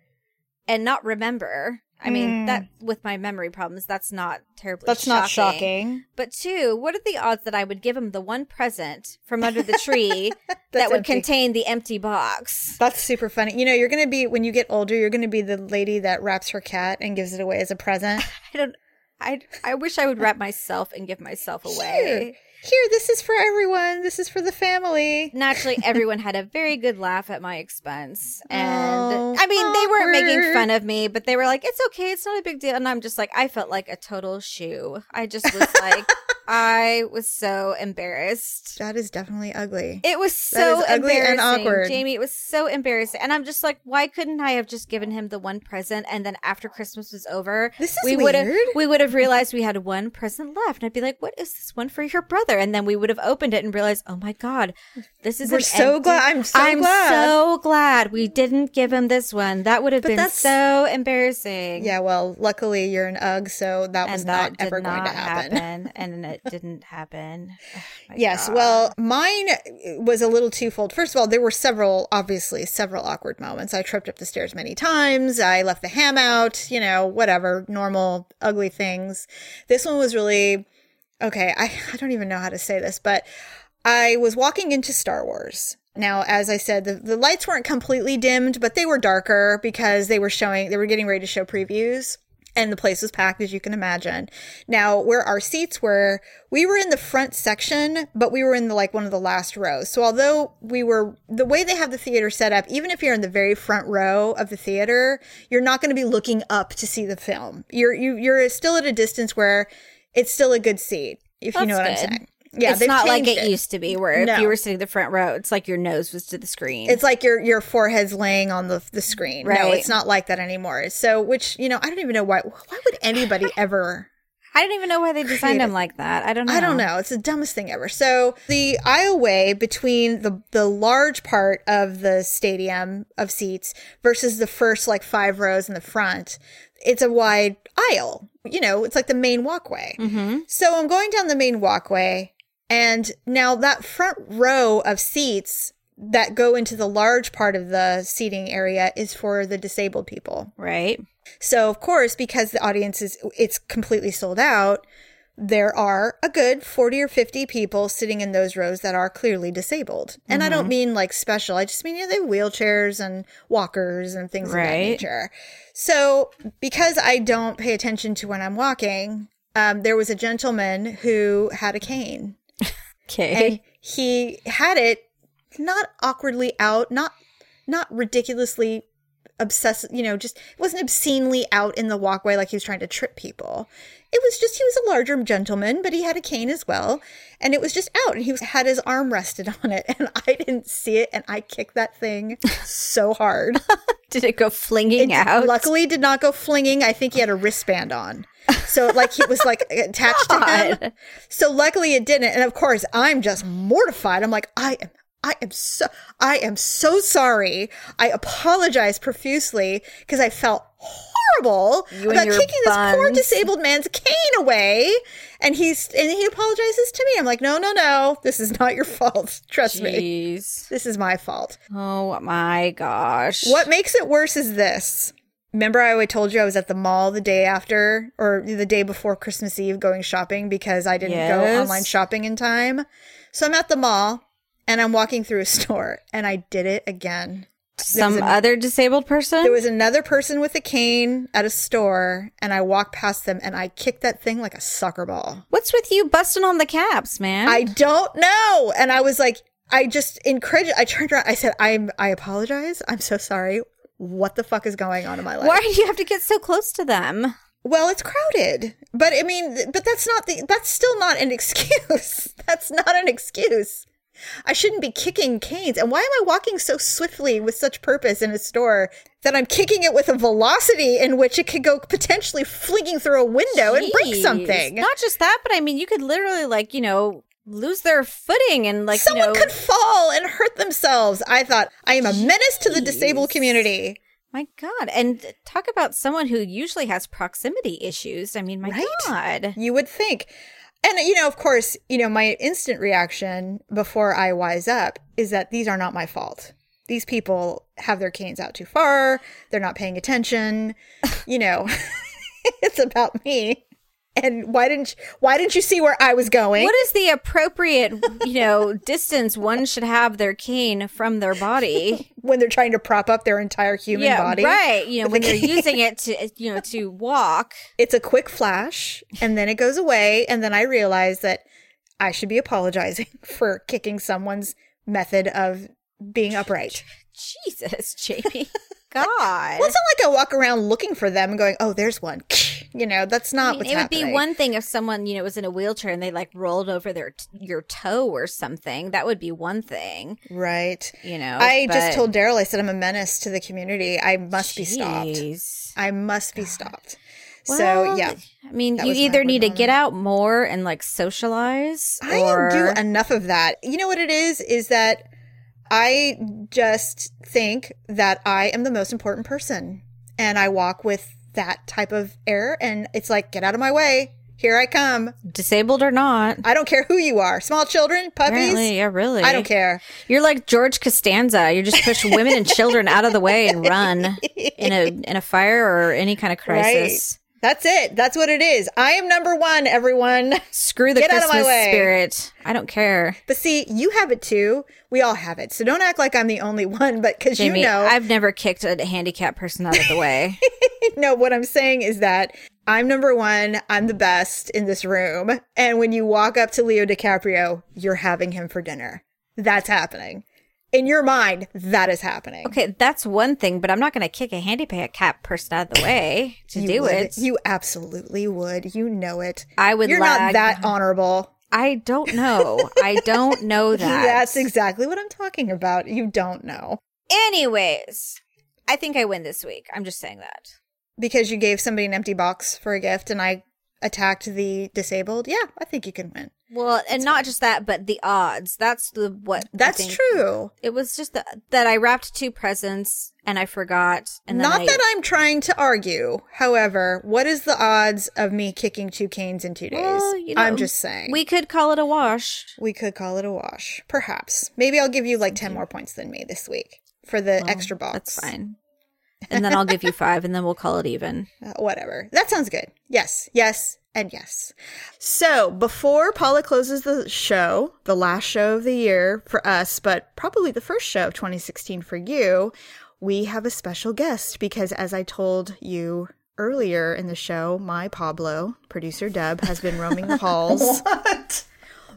and not remember? I mean, Hmm. that with my memory problems, that's not terribly. That's not shocking. But two, what are the odds that I would give him the one present from under the tree that would empty. contain the empty box? That's super funny. You know, you're going to be, when you get older, you're going to be the lady that wraps her cat and gives it away as a present. I don't. I I wish I would wrap myself and give myself away. Here, this is for everyone. This is for the family. Naturally, everyone had a very good laugh at my expense. And Oh, I mean, they weren't making fun of me, but they were like, it's okay. It's not a big deal. And I'm just like, I felt like a total shoe. I just was like, I was so embarrassed. That is definitely ugly. It was so ugly and awkward. Jamie. It was so embarrassing, and I'm just like, why couldn't I have just given him the one present, and then after Christmas was over, This is we would have we would have realized we had one present left, and I'd be like, what is this one for your brother? And then we would have opened it and realized, oh my god, this is We're so empty- glad- I'm so I'm glad. so glad we didn't give him this one. That would have been that's- so embarrassing. Yeah, well, luckily you're an UGG, so that was and not that ever going to not happen. and it didn't happen. Oh Yes, God. well, mine was a little twofold. First of all, there were several, obviously, several awkward moments. I tripped up the stairs many times. I left the ham out, you know, whatever, normal, ugly things. This one was really, okay, I, I don't even know how to say this, but I was walking into Star Wars. Now, as I said, the, the lights weren't completely dimmed, but they were darker because they were showing, they were getting ready to show previews and the place was packed as you can imagine. Now, where our seats were, we were in the front section, but we were in the like one of the last rows. So although we were the way they have the theater set up, even if you're in the very front row of the theater, you're not going to be looking up to see the film. You're you you're still at a distance where it's still a good seat, if you know what That's I'm saying. Yeah, it's not like changed it, used to be, where No. if you were sitting the front row, it's like your nose was to the screen. It's like your your forehead's laying on the the screen. No, it's not like that anymore. So, which you know, I don't even know why. Why would anybody ever? I don't even know why they designed them like that. I don't know. I don't know. It's the dumbest thing ever. So the aisleway between the the large part of the stadium of seats versus the first like five rows in the front, it's a wide aisle. You know, it's like the main walkway. Mm-hmm. So I'm going down the main walkway, and now that front row of seats that go into the large part of the seating area is for the disabled people. Right. So of course, because the audience is it's completely sold out, there are a good 40 or 50 people sitting in those rows that are clearly disabled. And I don't mean like special. I just mean you know, they have wheelchairs and walkers and things of that nature. So because I don't pay attention to when I'm walking, um, there was a gentleman who had a cane Okay. and he had it not awkwardly out, not not ridiculously obsessive, you know, just wasn't obscenely out in the walkway like he was trying to trip people. It was just he was a larger gentleman, but he had a cane as well, and it was just out, and he was, had his arm rested on it, and I didn't see it, and I kicked that thing so hard. Did it go flinging It out? luckily did not go flinging. I think he had a wristband on. So like he was like attached to him. So luckily it didn't. And of course I'm just mortified. I'm like, I am I am so I am so sorry. I apologize profusely because I felt horrible You about your kicking this poor disabled man's cane away. And he's and he apologizes to me. I'm like, no, no, no. This is not your fault. Trust me. This is my fault. Oh my gosh. What makes it worse is this. Remember, I told you I was at the mall the day after or the day before Christmas Eve going shopping because I didn't go online shopping in time. So I'm at the mall and I'm walking through a store and I did it again. Some an- other disabled person? There was another person with a cane at a store and I walked past them and I kicked that thing like a soccer ball. What's with you busting on the caps, man? I don't know. And I was like, I just incredulous. I turned around. I said, I'm, I apologize. I'm so sorry. What the fuck is going on in my life? Why do you have to get so close to them? Well, it's crowded, but I mean, but that's not the. That's still not an excuse. that's not an excuse. I shouldn't be kicking canes. And why am I walking so swiftly with such purpose in a store that I'm kicking it with a velocity in which it could go potentially flinging through a window and break something? Not just that, but I mean, you could literally, like, you know, lose their footing and, like, Someone you know. could fall and hurt themselves. I thought I am a menace to the disabled community. My God. And talk about someone who usually has proximity issues. I mean, my Right? God. You would think. And, you know, of course, you know, my instant reaction before I wise up is that these are not my fault. These people have their canes out too far. They're not paying attention. You know, it's about me. And why didn't why didn't you see where I was going? What is the appropriate, you know, distance one should have their cane from their body? when they're trying to prop up their entire human yeah, body? right. You know, when the they're cane. using it to, you know, to walk. It's a quick flash and then it goes away and then I realize that I should be apologizing for kicking someone's method of being upright. Jesus, Jamie. God. Well, it's not like I walk around looking for them and going, "Oh, there's one." You know, that's not I mean, what's it would happening. be one thing if someone, you know, was in a wheelchair and they like rolled over their your toe or something. That would be one thing, right? you know. I just told Daryl, I said, "I'm a menace to the community. I must be stopped. I must be stopped." so Well, yeah, I mean, you either need to get out more and like socialize, I or do enough of that. You know what it is? Is that I just think that I am the most important person, and I walk with that type of air, and it's like, get out of my way. Here I come. disabled or not. I don't care who you are. Small children, puppies. Apparently, yeah, really. I don't care. You're like George Costanza. You just push women and children out of the way and run in a in a fire or any kind of crisis. That's it. That's what it is. I am number one, everyone. Screw the Get out of my Christmas way. spirit. I don't care. But see, you have it too. We all have it. So don't act like I'm the only one, but because you know, I've never kicked a handicapped person out of the way. no, what I'm saying is that I'm number one. I'm the best in this room. And when you walk up to Leo DiCaprio, you're having him for dinner. That's happening. In your mind, that is happening. Okay, that's one thing, but I'm not going to kick a handicapped person out of the way to do would. it. You absolutely would. You know it. I would You're lag- not that honorable. I don't know. I don't know that. That's exactly what I'm talking about. You don't know. Anyways, I think I win this week. I'm just saying that. Because you gave somebody an empty box for a gift and I attacked the disabled. Yeah, I think you can win. Well, and not just that, but the odds. That's the what. That's true. It was just the, that I wrapped two presents and I forgot. And Not I, that I'm trying to argue. However, what is the odds of me kicking two canes in two days? Well, you know, I'm just saying. we could call it a wash. we could call it a wash. Perhaps. Maybe I'll give you like 10 more points than me this week for the extra box. That's fine. And then I'll give you five, and then we'll call it even. Uh, whatever. That sounds good. Yes, yes, and yes. So before Paula closes the show, the last show of the year for us, but probably the first show of 2016 for you, we have a special guest because, as I told you earlier in the show, my Pablo, producer Deb, has been roaming the halls What?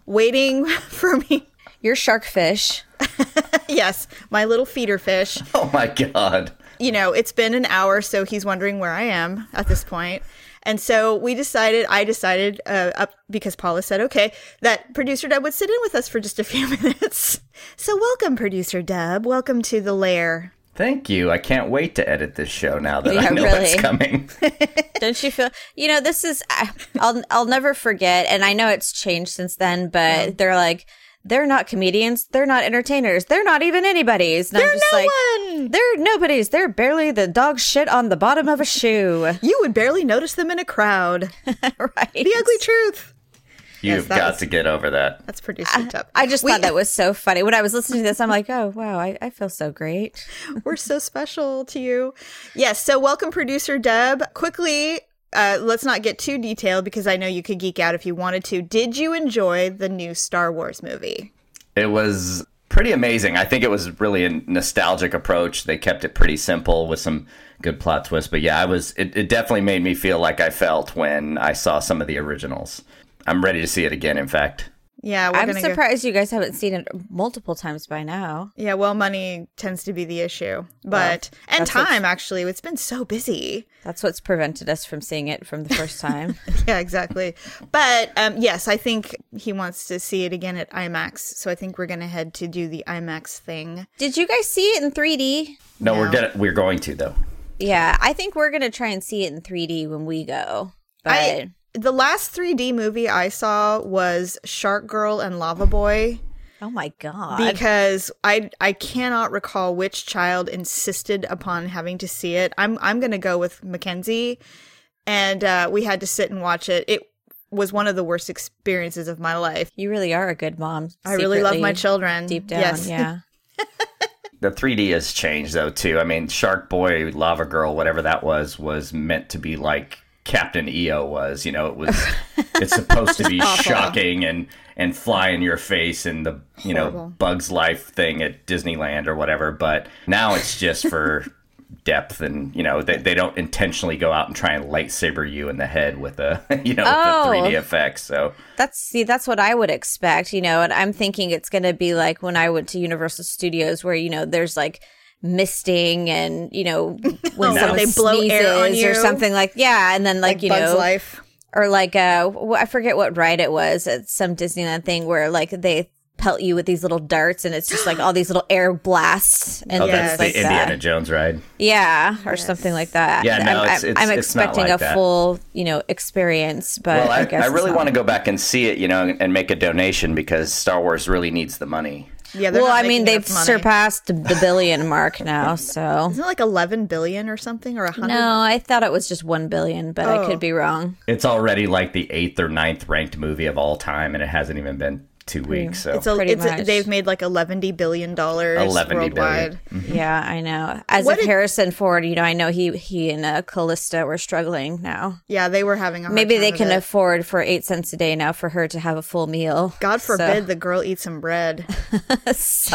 waiting for me. Your shark fish. yes, my little feeder fish. Oh my god. You know, it's been an hour, so he's wondering where I am at this point. And so we decided, I decided, uh, up because Paula said, okay, that producer Deb would sit in with us for just a few minutes. So welcome, producer Deb. Welcome to the lair. Thank you. I can't wait to edit this show now that I Yeah, know really. it's coming. Don't you feel? You know, this is. I- I'll I'll never forget, and I know it's changed since then. But they're like, they're not comedians. They're not entertainers. They're not even anybody's. And I'm They're just no like, one. they're nobodies. They're barely the dog shit on the bottom of a shoe. You would barely notice them in a crowd. right. The ugly truth. You've that got was- to get over that. That's producer Deb. I just We- thought that was so funny. When I was listening to this, I'm like, oh, wow, I, I feel so great. We're so special to you. Yes. So, welcome, producer Deb. Quickly, uh, let's not get too detailed because I know you could geek out if you wanted to. Did you enjoy the new Star Wars movie? It was pretty amazing. I think it was really a nostalgic approach. They kept it pretty simple with some good plot twists. But yeah, I was. It, it definitely made me feel like I felt when I saw some of the originals. I'm ready to see it again. In fact, Yeah, we're I'm gonna go. surprised you guys haven't seen it multiple times by now. Yeah, well, money tends to be the issue, but and time actually. It's been so busy. That's what's prevented us from seeing it from the first time. Yeah, exactly. But um, yes, I think he wants to see it again at IMAX. So I think we're gonna head to do the IMAX thing. Did you guys see it in 3D? no, we're gonna we're going to though. Yeah, I think we're gonna try and see it in 3D when we go. But I the last 3D movie I saw was Shark Girl and Lava Boy. oh my god, because I I cannot recall which child insisted upon having to see it. I'm I'm gonna go with Mackenzie, and uh, we had to sit and watch it. It was one of the worst experiences of my life. you really are a good mom. I really love my children. deep down. yes. Yeah, The 3D has changed though too. I mean, Shark Boy, Lava Girl, whatever that was, was meant to be like Captain EO was. You know, it was. it's supposed to be shocking and and fly in your face and the you know Horrible. Bugs Life thing at Disneyland or whatever. But now it's just for depth and you know they, they don't intentionally go out and try and lightsaber you in the head with a you know Oh. the 3D effects. So that's see, that's what I would expect. You know, and I'm thinking it's gonna be like when I went to Universal Studios, where you know there's like misting and you know when No. someone They blow air on you. or something like yeah, and then like, Like you Bugs know Life. or like uh I forget what ride it was at some Disneyland thing where like they pelt you with these little darts and it's just like all these little air blasts and oh, things that's the like Indiana that. Jones ride. Yeah, or something like that. Yeah, no, I'm, it's- it's- I'm it's not expecting like a that. full, you know, experience, but Well, I, I, guess I really want to go back and see it, you know, and make a donation because Star Wars really needs the money. Yeah, Well, I mean, they've money. surpassed the billion mark now, so. Isn't it like 11 billion or something or a hundred? No, I thought it was just one billion, but I Oh. could be wrong. It's already like the eighth or ninth ranked movie of all time, and it hasn't even been two weeks. So It's a, Pretty it's a, much. they've made like 11 billion dollars worldwide. billion. Yeah, I know. As What of did- Harrison Ford, you know, I know he he and uh, Calista were struggling now. Yeah, they were having a hard Maybe time they can it. afford for eight cents a day now for her to have a full meal. God So- forbid the girl eat some bread. something.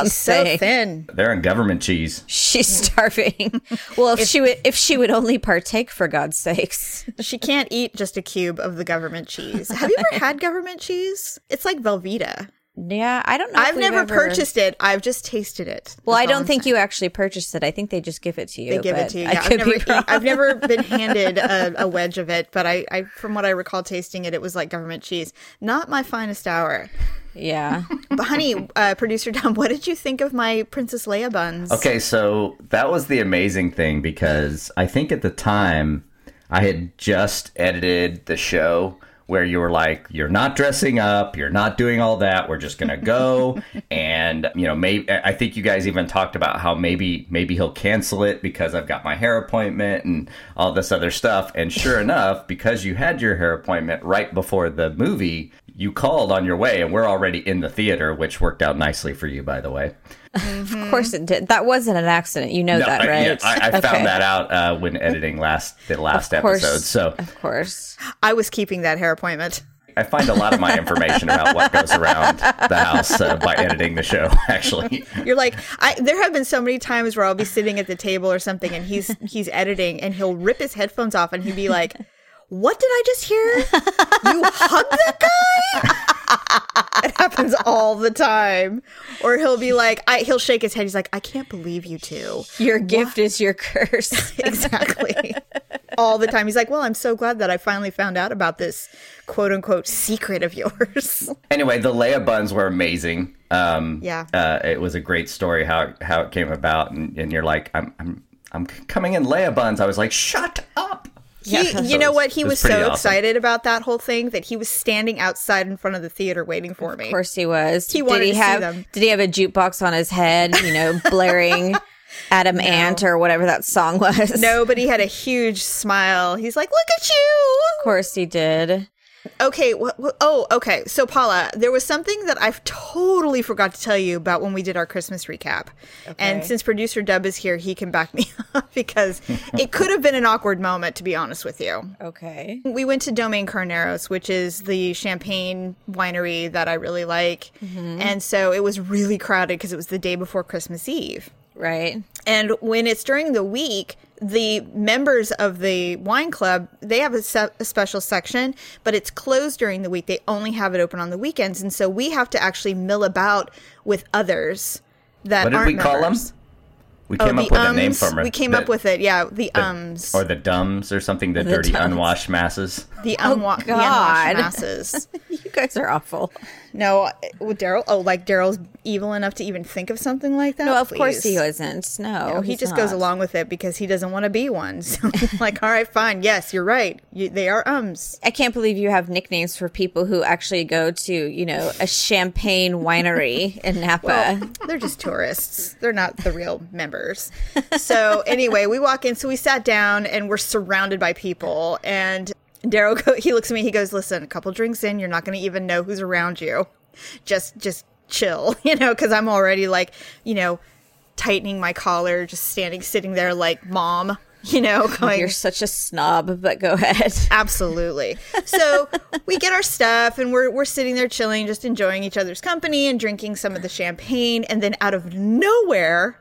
She's so thin. they're in government cheese. She's starving. well, if, she would, if she would only partake, for God's sakes. She can't eat just a cube of the government cheese. Have you ever had government cheese? It's like Velveeta. Yeah, I don't know. I've we've never ever- purchased it. I've just tasted it. Well, That's I don't think saying. you actually purchased it. I think they just give it to you. They give it to you. I Yeah, I've never, be. I've never been handed a, a wedge of it, but I, I, from what I recall tasting it, it was like government cheese. Not my finest hour. yeah. But honey, uh, producer Tom, what did you think of my Princess Leia buns? Okay, so that was the amazing thing because I think at the time I had just edited the show where you were like, you're not dressing up, you're not doing all that, we're just gonna go, and you know, maybe I think you guys even talked about how maybe maybe he'll cancel it because I've got my hair appointment and all this other stuff, and sure enough, because you had your hair appointment right before the movie. You called on your way, and we're already in the theater, which worked out nicely for you, by the way. Of course it did. That wasn't an accident. You know that, I, right? yeah, I, I Okay. found that out uh, when editing last the last Of course. episode. So Of course. I was keeping that hair appointment. I find a lot of my information about what goes around the house uh, by editing the show. Actually, You're like, I. There have been so many times where I'll be sitting at the table or something, and he's he's editing, and he'll rip his headphones off, and he'd be like, "What did I just hear? You hug that guy?" it happens all the time. Or he'll be like, I, he'll shake his head. He's like, "I can't believe you two. Your gift is your curse. exactly. all the time. He's like, "Well, I'm so glad that I finally found out about this quote unquote secret of yours." anyway, the Leia buns were amazing. Um, Yeah. uh, it was a great story how how it came about, and, and you're like, I'm I'm I'm coming in Leia buns. I was like, shut up. He, So you know what? He was, was so awesome. excited about that whole thing that he was standing outside in front of the theater waiting for me. Of course he was. He wanted did he to see them. did he have a jukebox on his head, you know, blaring Adam Ant or whatever that song was? No, but he had a huge smile. He's like, "Look at you!" Of course he did. Okay. Wh- wh- oh, okay. So, Paula, there was something that I've totally forgot to tell you about when we did our Christmas recap. And since producer Dub is here, he can back me up because it could have been an awkward moment, to be honest with you. Okay. We went to Domaine Carneros, which is the champagne winery that I really like. Mm-hmm. And so it was really crowded because it was the day before Christmas Eve. Right. And when it's during the week, the members of the wine club they have a, se- a special section, but it's closed during the week. They only have it open on the weekends, and so we have to actually mill about with others that What did aren't we call members. them? We Oh, came the up with a name for them. We came The- up with it. Yeah, the, the- ums, or the dumbs or something. The, dirty dumbs. unwashed masses. the, oh, unwa- the God. unwashed masses. You guys are awful. No, with Daryl. Oh, like Daryl's evil enough to even think of something like that. No, of course he wasn't. No, No, he just goes along with it because he doesn't want to be one. So, like, all right, fine. Yes, you're right. You, they are ums. I can't believe you have nicknames for people who actually go to, you know, a champagne winery in Napa. They're just tourists. They're not the real members. So anyway, we walk in. So we sat down and we're surrounded by people. And Daryl, go- he looks at me. He goes, "Listen, a couple drinks in, you're not going to even know who's around you. Just, just chill, you know, because I'm already like, you know, tightening my collar, just standing, sitting there like mom." You know, going, You're such a snob, but go ahead. Absolutely. So we get our stuff and we're we're sitting there chilling, just enjoying each other's company and drinking some of the champagne, and then out of nowhere,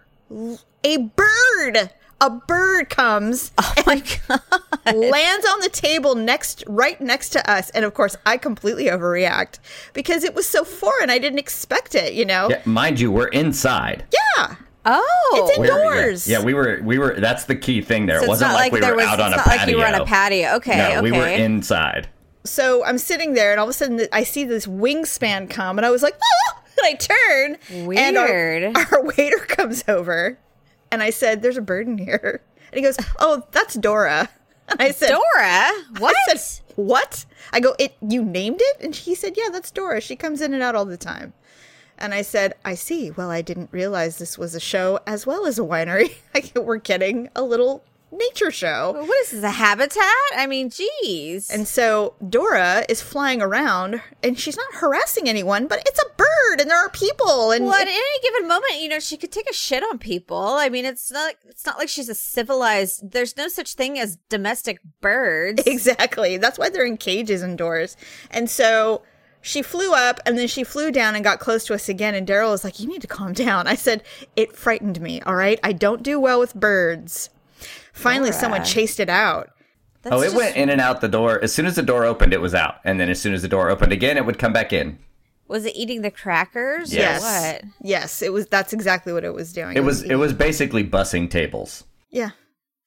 a bird, a bird comes, Oh my god. lands on the table next, right next to us, and of course I completely overreact because it was so foreign. I didn't expect it. You know? Yeah, mind you, we're inside. Yeah. Oh, It's We're- indoors. Yeah, yeah, we were. We were. That's the key thing there. So it wasn't like, we there were was, out on it's a not patio. like you were on a patio. Okay, no, okay. we were inside. So I'm sitting there, and all of a sudden I see this wingspan come, and I was like, "Oh!" Ah! And I turn, and our, our waiter comes over, and I said, "There's a bird in here," and he goes, "Oh, that's Dora." And I said, Dora. What? I said, "What?" I go, "It? You named it?" And he said, "Yeah, that's Dora. She comes in and out all the time." And I said, "I see. Well, I didn't realize this was a show as well as a winery. We're getting a little nature show." what is this? A habitat? I mean, geez. And so Dora is flying around and she's not harassing anyone, but it's a bird and there are people and well, at any given moment, you know, she could take a shit on people. I mean, it's not. It's not like she's a civilized. There's no such thing as domestic birds. exactly. That's why they're in cages indoors. And so she flew up and then she flew down and got close to us again. And Daryl was like, You need to calm down. I said, It frightened me. All right. I don't do well with birds. Finally, someone chased it out. That's oh, it just- went in and out the door. As soon as the door opened, it was out, and then as soon as the door opened again, it would come back in. Was it eating the crackers? or Yes. what? Yes, it was. That's exactly what it was doing. It was. It was basically bussing tables. Yeah.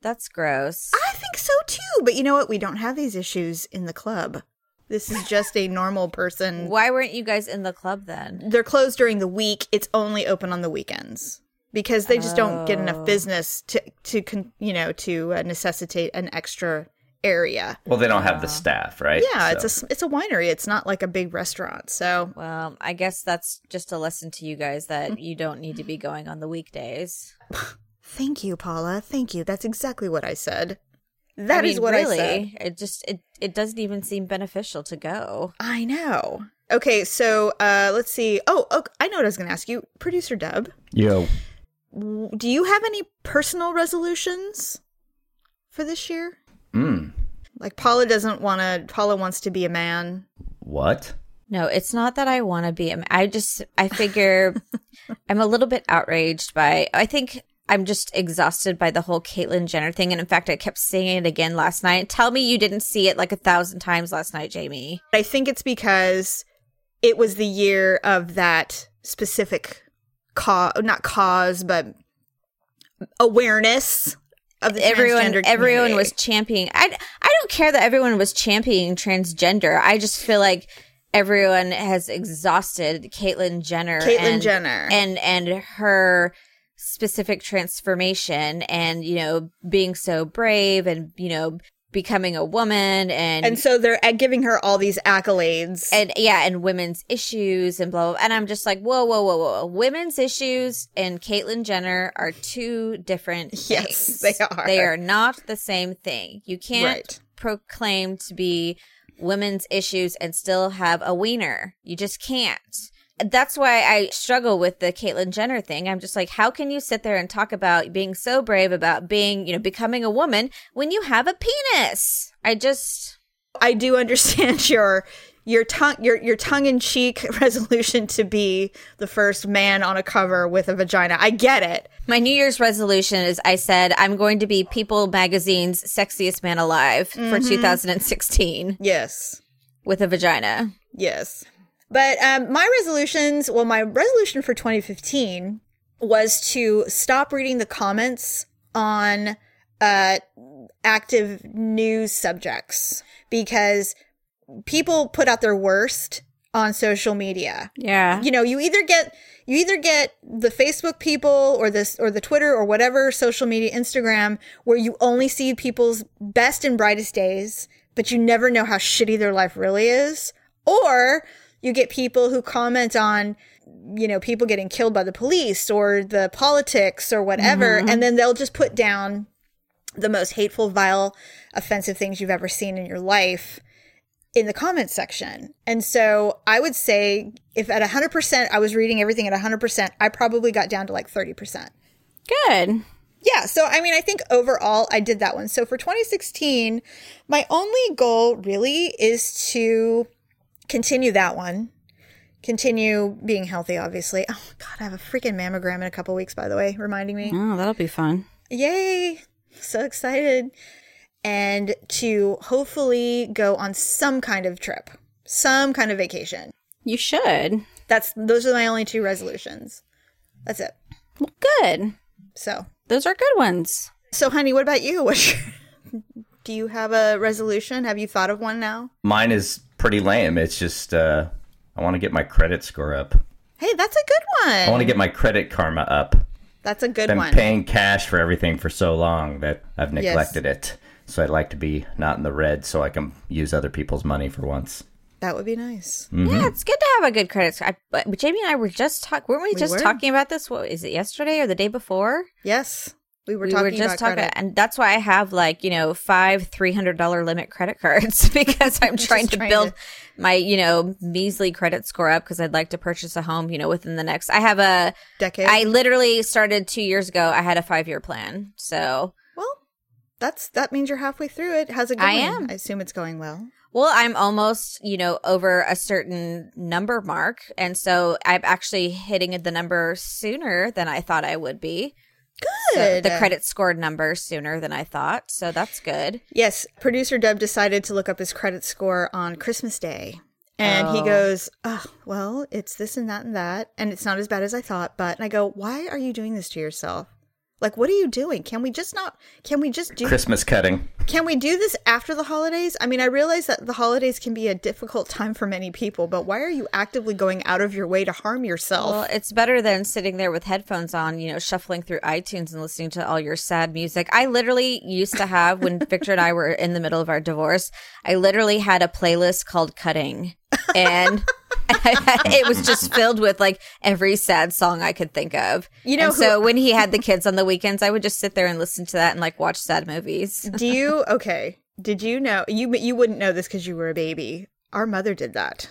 That's gross. I think so too. But you know what? We don't have these issues in the club. This is just a normal person. Why weren't you guys in the club then? They're closed during the week. It's only open on the weekends because they just don't get Oh. enough business to to con- you know to uh, necessitate an extra area. Well, they don't have the staff, right? Yeah, So- it's a s- it's a winery. It's not like a big restaurant. So Well, I guess that's just a lesson to you guys that you don't need to be going on the weekdays. thank you, Paula. Thank you. That's exactly what I said. That I is what really, I said. It just it it doesn't even seem beneficial to go. I know. Okay, so uh let's see. Oh, oh I know what I was going to ask you, producer Dub. Yo, w- Do you have any personal resolutions for this year? mm, Like Paula doesn't want to. Paula wants to be a man. What? No, it's not that I want to be. I just, I figure I'm a little bit outraged by, I think I'm just exhausted by the whole Caitlyn Jenner thing. And in fact, I kept saying it again last night. Tell me you didn't see it like a thousand times last night, Jamie. I think it's because it was the year of that specific cause, not cause, but awareness of the everyone everyone was championing I, I don't care that everyone was championing transgender i just feel like everyone has exhausted caitlyn jenner Caitlyn and, Jenner. and and her specific transformation and you know being so brave and you know becoming a woman and and so they're giving her all these accolades. and yeah, and women's issues and blah, blah, blah. And I'm just like, whoa, whoa, whoa, whoa. Women's issues and Caitlyn Jenner are two different things. Yes, they are. They are not the same thing. You can't Right. proclaim to be women's issues and still have a wiener. You just can't. That's why I struggle with the Caitlyn Jenner thing. I'm just like, how can you sit there and talk about being so brave about being, you know, becoming a woman when you have a penis? I just. I do understand your your tongue your your tongue in cheek resolution to be the first man on a cover with a vagina. I get it. My New Year's resolution is I said I'm going to be People Magazine's sexiest man alive for mm-hmm. 2016 Yes. with a vagina. Yes. But um, my resolutions, well, my resolution for 2015 was to stop reading the comments on uh, active news subjects because people put out their worst on social media. Yeah. You know, you either get you either get the Facebook people or this or the Twitter or whatever social media Instagram where you only see people's best and brightest days, but you never know how shitty their life really is, or you get people who comment on you know people getting killed by the police or the politics or whatever mm-hmm. and then they'll just put down the most hateful vile offensive things you've ever seen in your life in the comments section. And so I would say if at 100% I was reading everything at 100%, I probably got down to like 30%. Good. Yeah, so I mean, I think overall I did that one. So for 2016, my only goal really is to continue that one. Continue being healthy, obviously. Oh god, I have a freaking mammogram in a couple weeks, by the way, reminding me. Oh, that'll be fun. Yay! So excited. And to hopefully go on some kind of trip, some kind of vacation. You should. That's those are my only two resolutions. That's it. Well, good. So, Those are good ones. so honey, what about you? What's your, do you have a resolution? Have you thought of one now? Mine is pretty lame. It's just uh, I want to get my credit score up. Hey, that's a good one. I want to get my credit karma up. that's a good Been one. paying cash for everything for so long that I've neglected it. So I'd like to be not in the red so I can use other people's money for once. That would be nice. Yeah, it's good to have a good credit score. I, but Jamie and I were just talking, weren't we, just were. talking about this? What is it, yesterday or the day before? Yes, we were we talking were just about talking, credit. and that's why I have like you know five three hundred dollar limit credit cards because I'm trying to trying build to- my you know measly credit score up because I'd like to purchase a home you know within the next. I have a Decade. I literally started two years ago. I had a five year plan, so well, that's that means you're halfway through it. How's it going? I am. I assume it's going well. well I'm almost you know over a certain number mark, and so I'm actually hitting the number sooner than I thought I would be. So the credit score number sooner than I thought, so that's good. Yes, producer Deb decided to look up his credit score on Christmas Day. And he Oh. goes, Oh, well, it's this and that and that. And it's not as bad as I thought. But, and I go, Why are you doing this to yourself? Like, what are you doing? Can we just not, can we just do, Christmas cutting. can we do this after the holidays? I mean, I realize that the holidays can be a difficult time for many people, but why are you actively going out of your way to harm yourself? Well, it's better than sitting there with headphones on, you know, shuffling through iTunes and listening to all your sad music. I literally used to have, when Victor and I were in the middle of our divorce, I literally had a playlist called Cutting. And it was just filled with like every sad song I could think of. You know and who- so when he had the kids on the weekends, I would just sit there and listen to that and like watch sad movies. do you, okay. Did you know, you, you wouldn't know this because you were a baby. Our mother did that.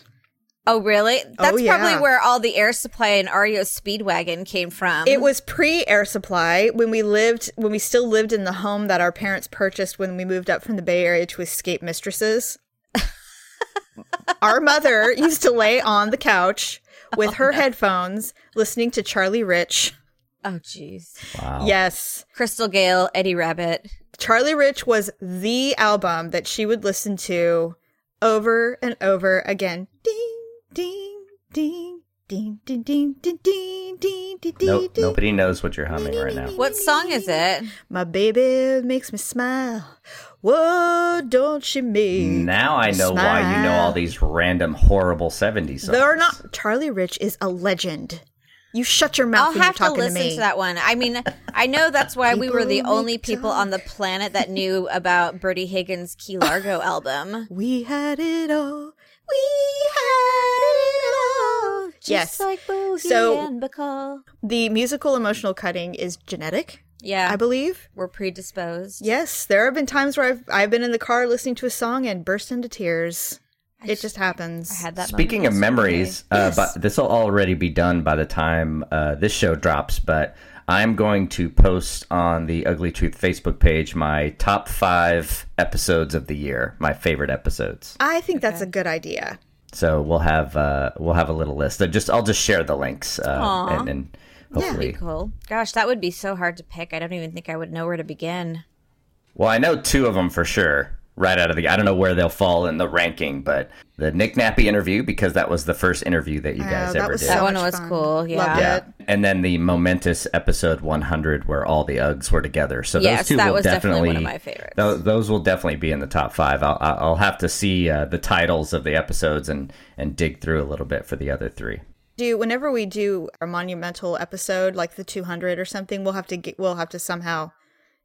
Oh, really? That's oh, yeah. probably where all the air supply and REO Speedwagon came from. It was pre air supply when we lived when we still lived in the home that our parents purchased when we moved up from the Bay Area to escape mistresses. Our mother used to lay on the couch with oh, her no. headphones listening to Charlie Rich. Oh, jeez. Wow. Yes. Crystal Gayle, Eddie Rabbitt. Charlie Rich was the album that she would listen to over and over again. Ding, ding, ding. Ding, ding, ding, ding, ding, nope, ding, Nobody knows what you're humming right now. What song is it? My baby makes me smile. Whoa, don't she make Now I know why you know all these random horrible 70s songs. They're not. Charlie Rich is a legend. You shut your mouth I'll when you're have to talking to, listen me. to, that one. I mean, I know that's why we were the only make people on the planet that knew about Bertie Higgins' Key Largo album. We had it all. We had it all. Just Yes. like Bogie So- and Bacall. The musical emotional cutting is genetic, Yeah, I believe. we're predisposed. Yes, there have been times where I've I've been in the car listening to a song and burst into tears. It just happens. I had that. Speaking of memories, uh, but this will already be done by the time uh, this show drops. But I'm going to post on the Ugly Truth Facebook page my top five episodes of the year, my favorite episodes. I think that's a good idea. So we'll have uh, we'll have a little list. Just I'll just share the links uh, and, and hopefully. cool. Gosh, that would be so hard to pick. I don't even think I would know where to begin. Well, I know two of them for sure. Right out of the, I don't know where they'll fall in the ranking, but the Nick Nappy interview because that was the first interview that you guys Oh, that ever was did. so That one was fun. cool, yeah. Loved Yeah, it. and then the momentous episode 100 where all the Uggs were together. So Yes, those two that will was definitely definitely, one of my favorites. tho- those will definitely be in the top five. I'll, I'll I'll have to see uh, the titles of the episodes and and dig through a little bit for the other three. Do whenever we do a monumental episode like the 200 or something, we'll have to get, we'll have to somehow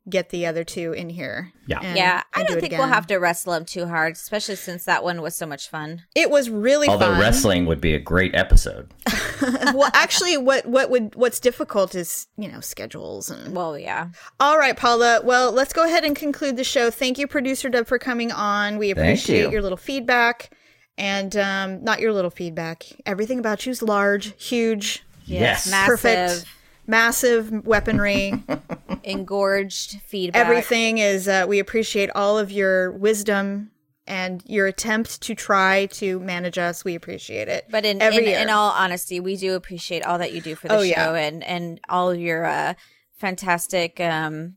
get the other two in here. Yeah. and- yeah, I and do don't it think we'll have to wrestle them too hard, especially since that one was so much fun. It was really Although fun. wrestling would be a great episode. well, actually, what what would what's difficult is you know schedules and. Well, yeah. All right, Paula. Well, let's go ahead and conclude the show. Thank you, producer Deb, for coming on. We appreciate you. your little feedback, and um, not your little feedback. Everything about you's large, huge, Yes. Massive, perfect, massive weaponry. engorged feedback. Everything is. Uh, we appreciate all of your wisdom and your attempt to try to manage us. We appreciate it. But in every in, year. in all honesty, we do appreciate all that you do for the Oh, show yeah. and and all of your uh, fantastic um,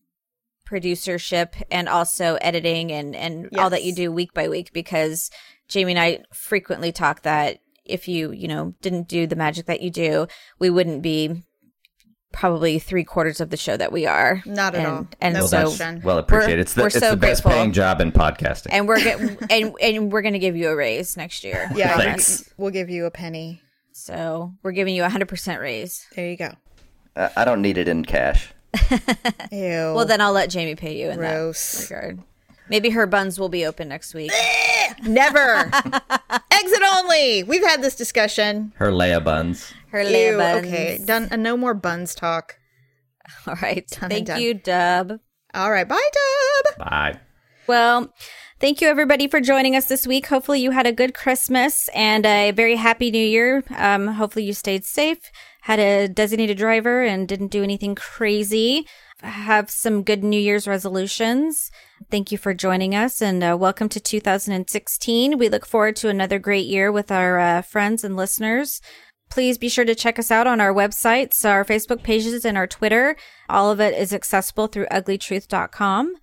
producership and also editing and and all that you do week by week. Because Jamie and I frequently talk that if you you know didn't do the magic that you do, we wouldn't be probably three quarters of the show that we are. Not at and, all. And No so question. well appreciated. It's the, we're it's so the best grateful. paying job in podcasting. and we're get, and and we're gonna give you a raise next year. yeah, Thanks. we'll give you a penny. So we're giving you a hundred percent raise. There you go. Uh, I don't need it in cash. Ew. Well, then I'll let Jamie pay you in Gross. that regard. Maybe her buns will be open next week. Never. Exit only. We've had this discussion. Her Leia buns. Her lay Ew, buns. okay, done. Uh, no more buns talk. All right. and Thank you, Dub. All right, bye, Dub. Bye. Well, thank you everybody for joining us this week. Hopefully, you had a good Christmas and a very happy New Year. Um, hopefully, you stayed safe, had a designated driver, and didn't do anything crazy. Have some good New Year's resolutions. Thank you for joining us and uh, welcome to 2016. We look forward to another great year with our uh, friends and listeners. Please be sure to check us out on our websites, our Facebook pages, and our Twitter. All of it is accessible through ugleetruth.com.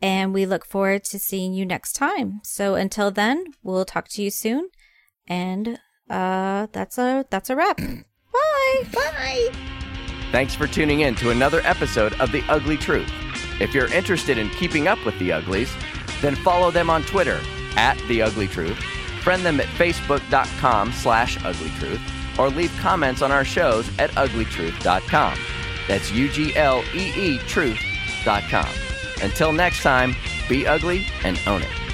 And we look forward to seeing you next time. So until then, we'll talk to you soon. And uh that's a that's a wrap. Bye. Bye. Thanks for tuning in to another episode of The Ugly Truth. If you're interested in keeping up with the Uglies, then follow them on Twitter at The Ugly Truth, friend them at facebook.com slash uglytruth, or leave comments on our shows at ugleetruth.com. That's U-G-L-E-E truth.com. Until next time, be ugly and own it.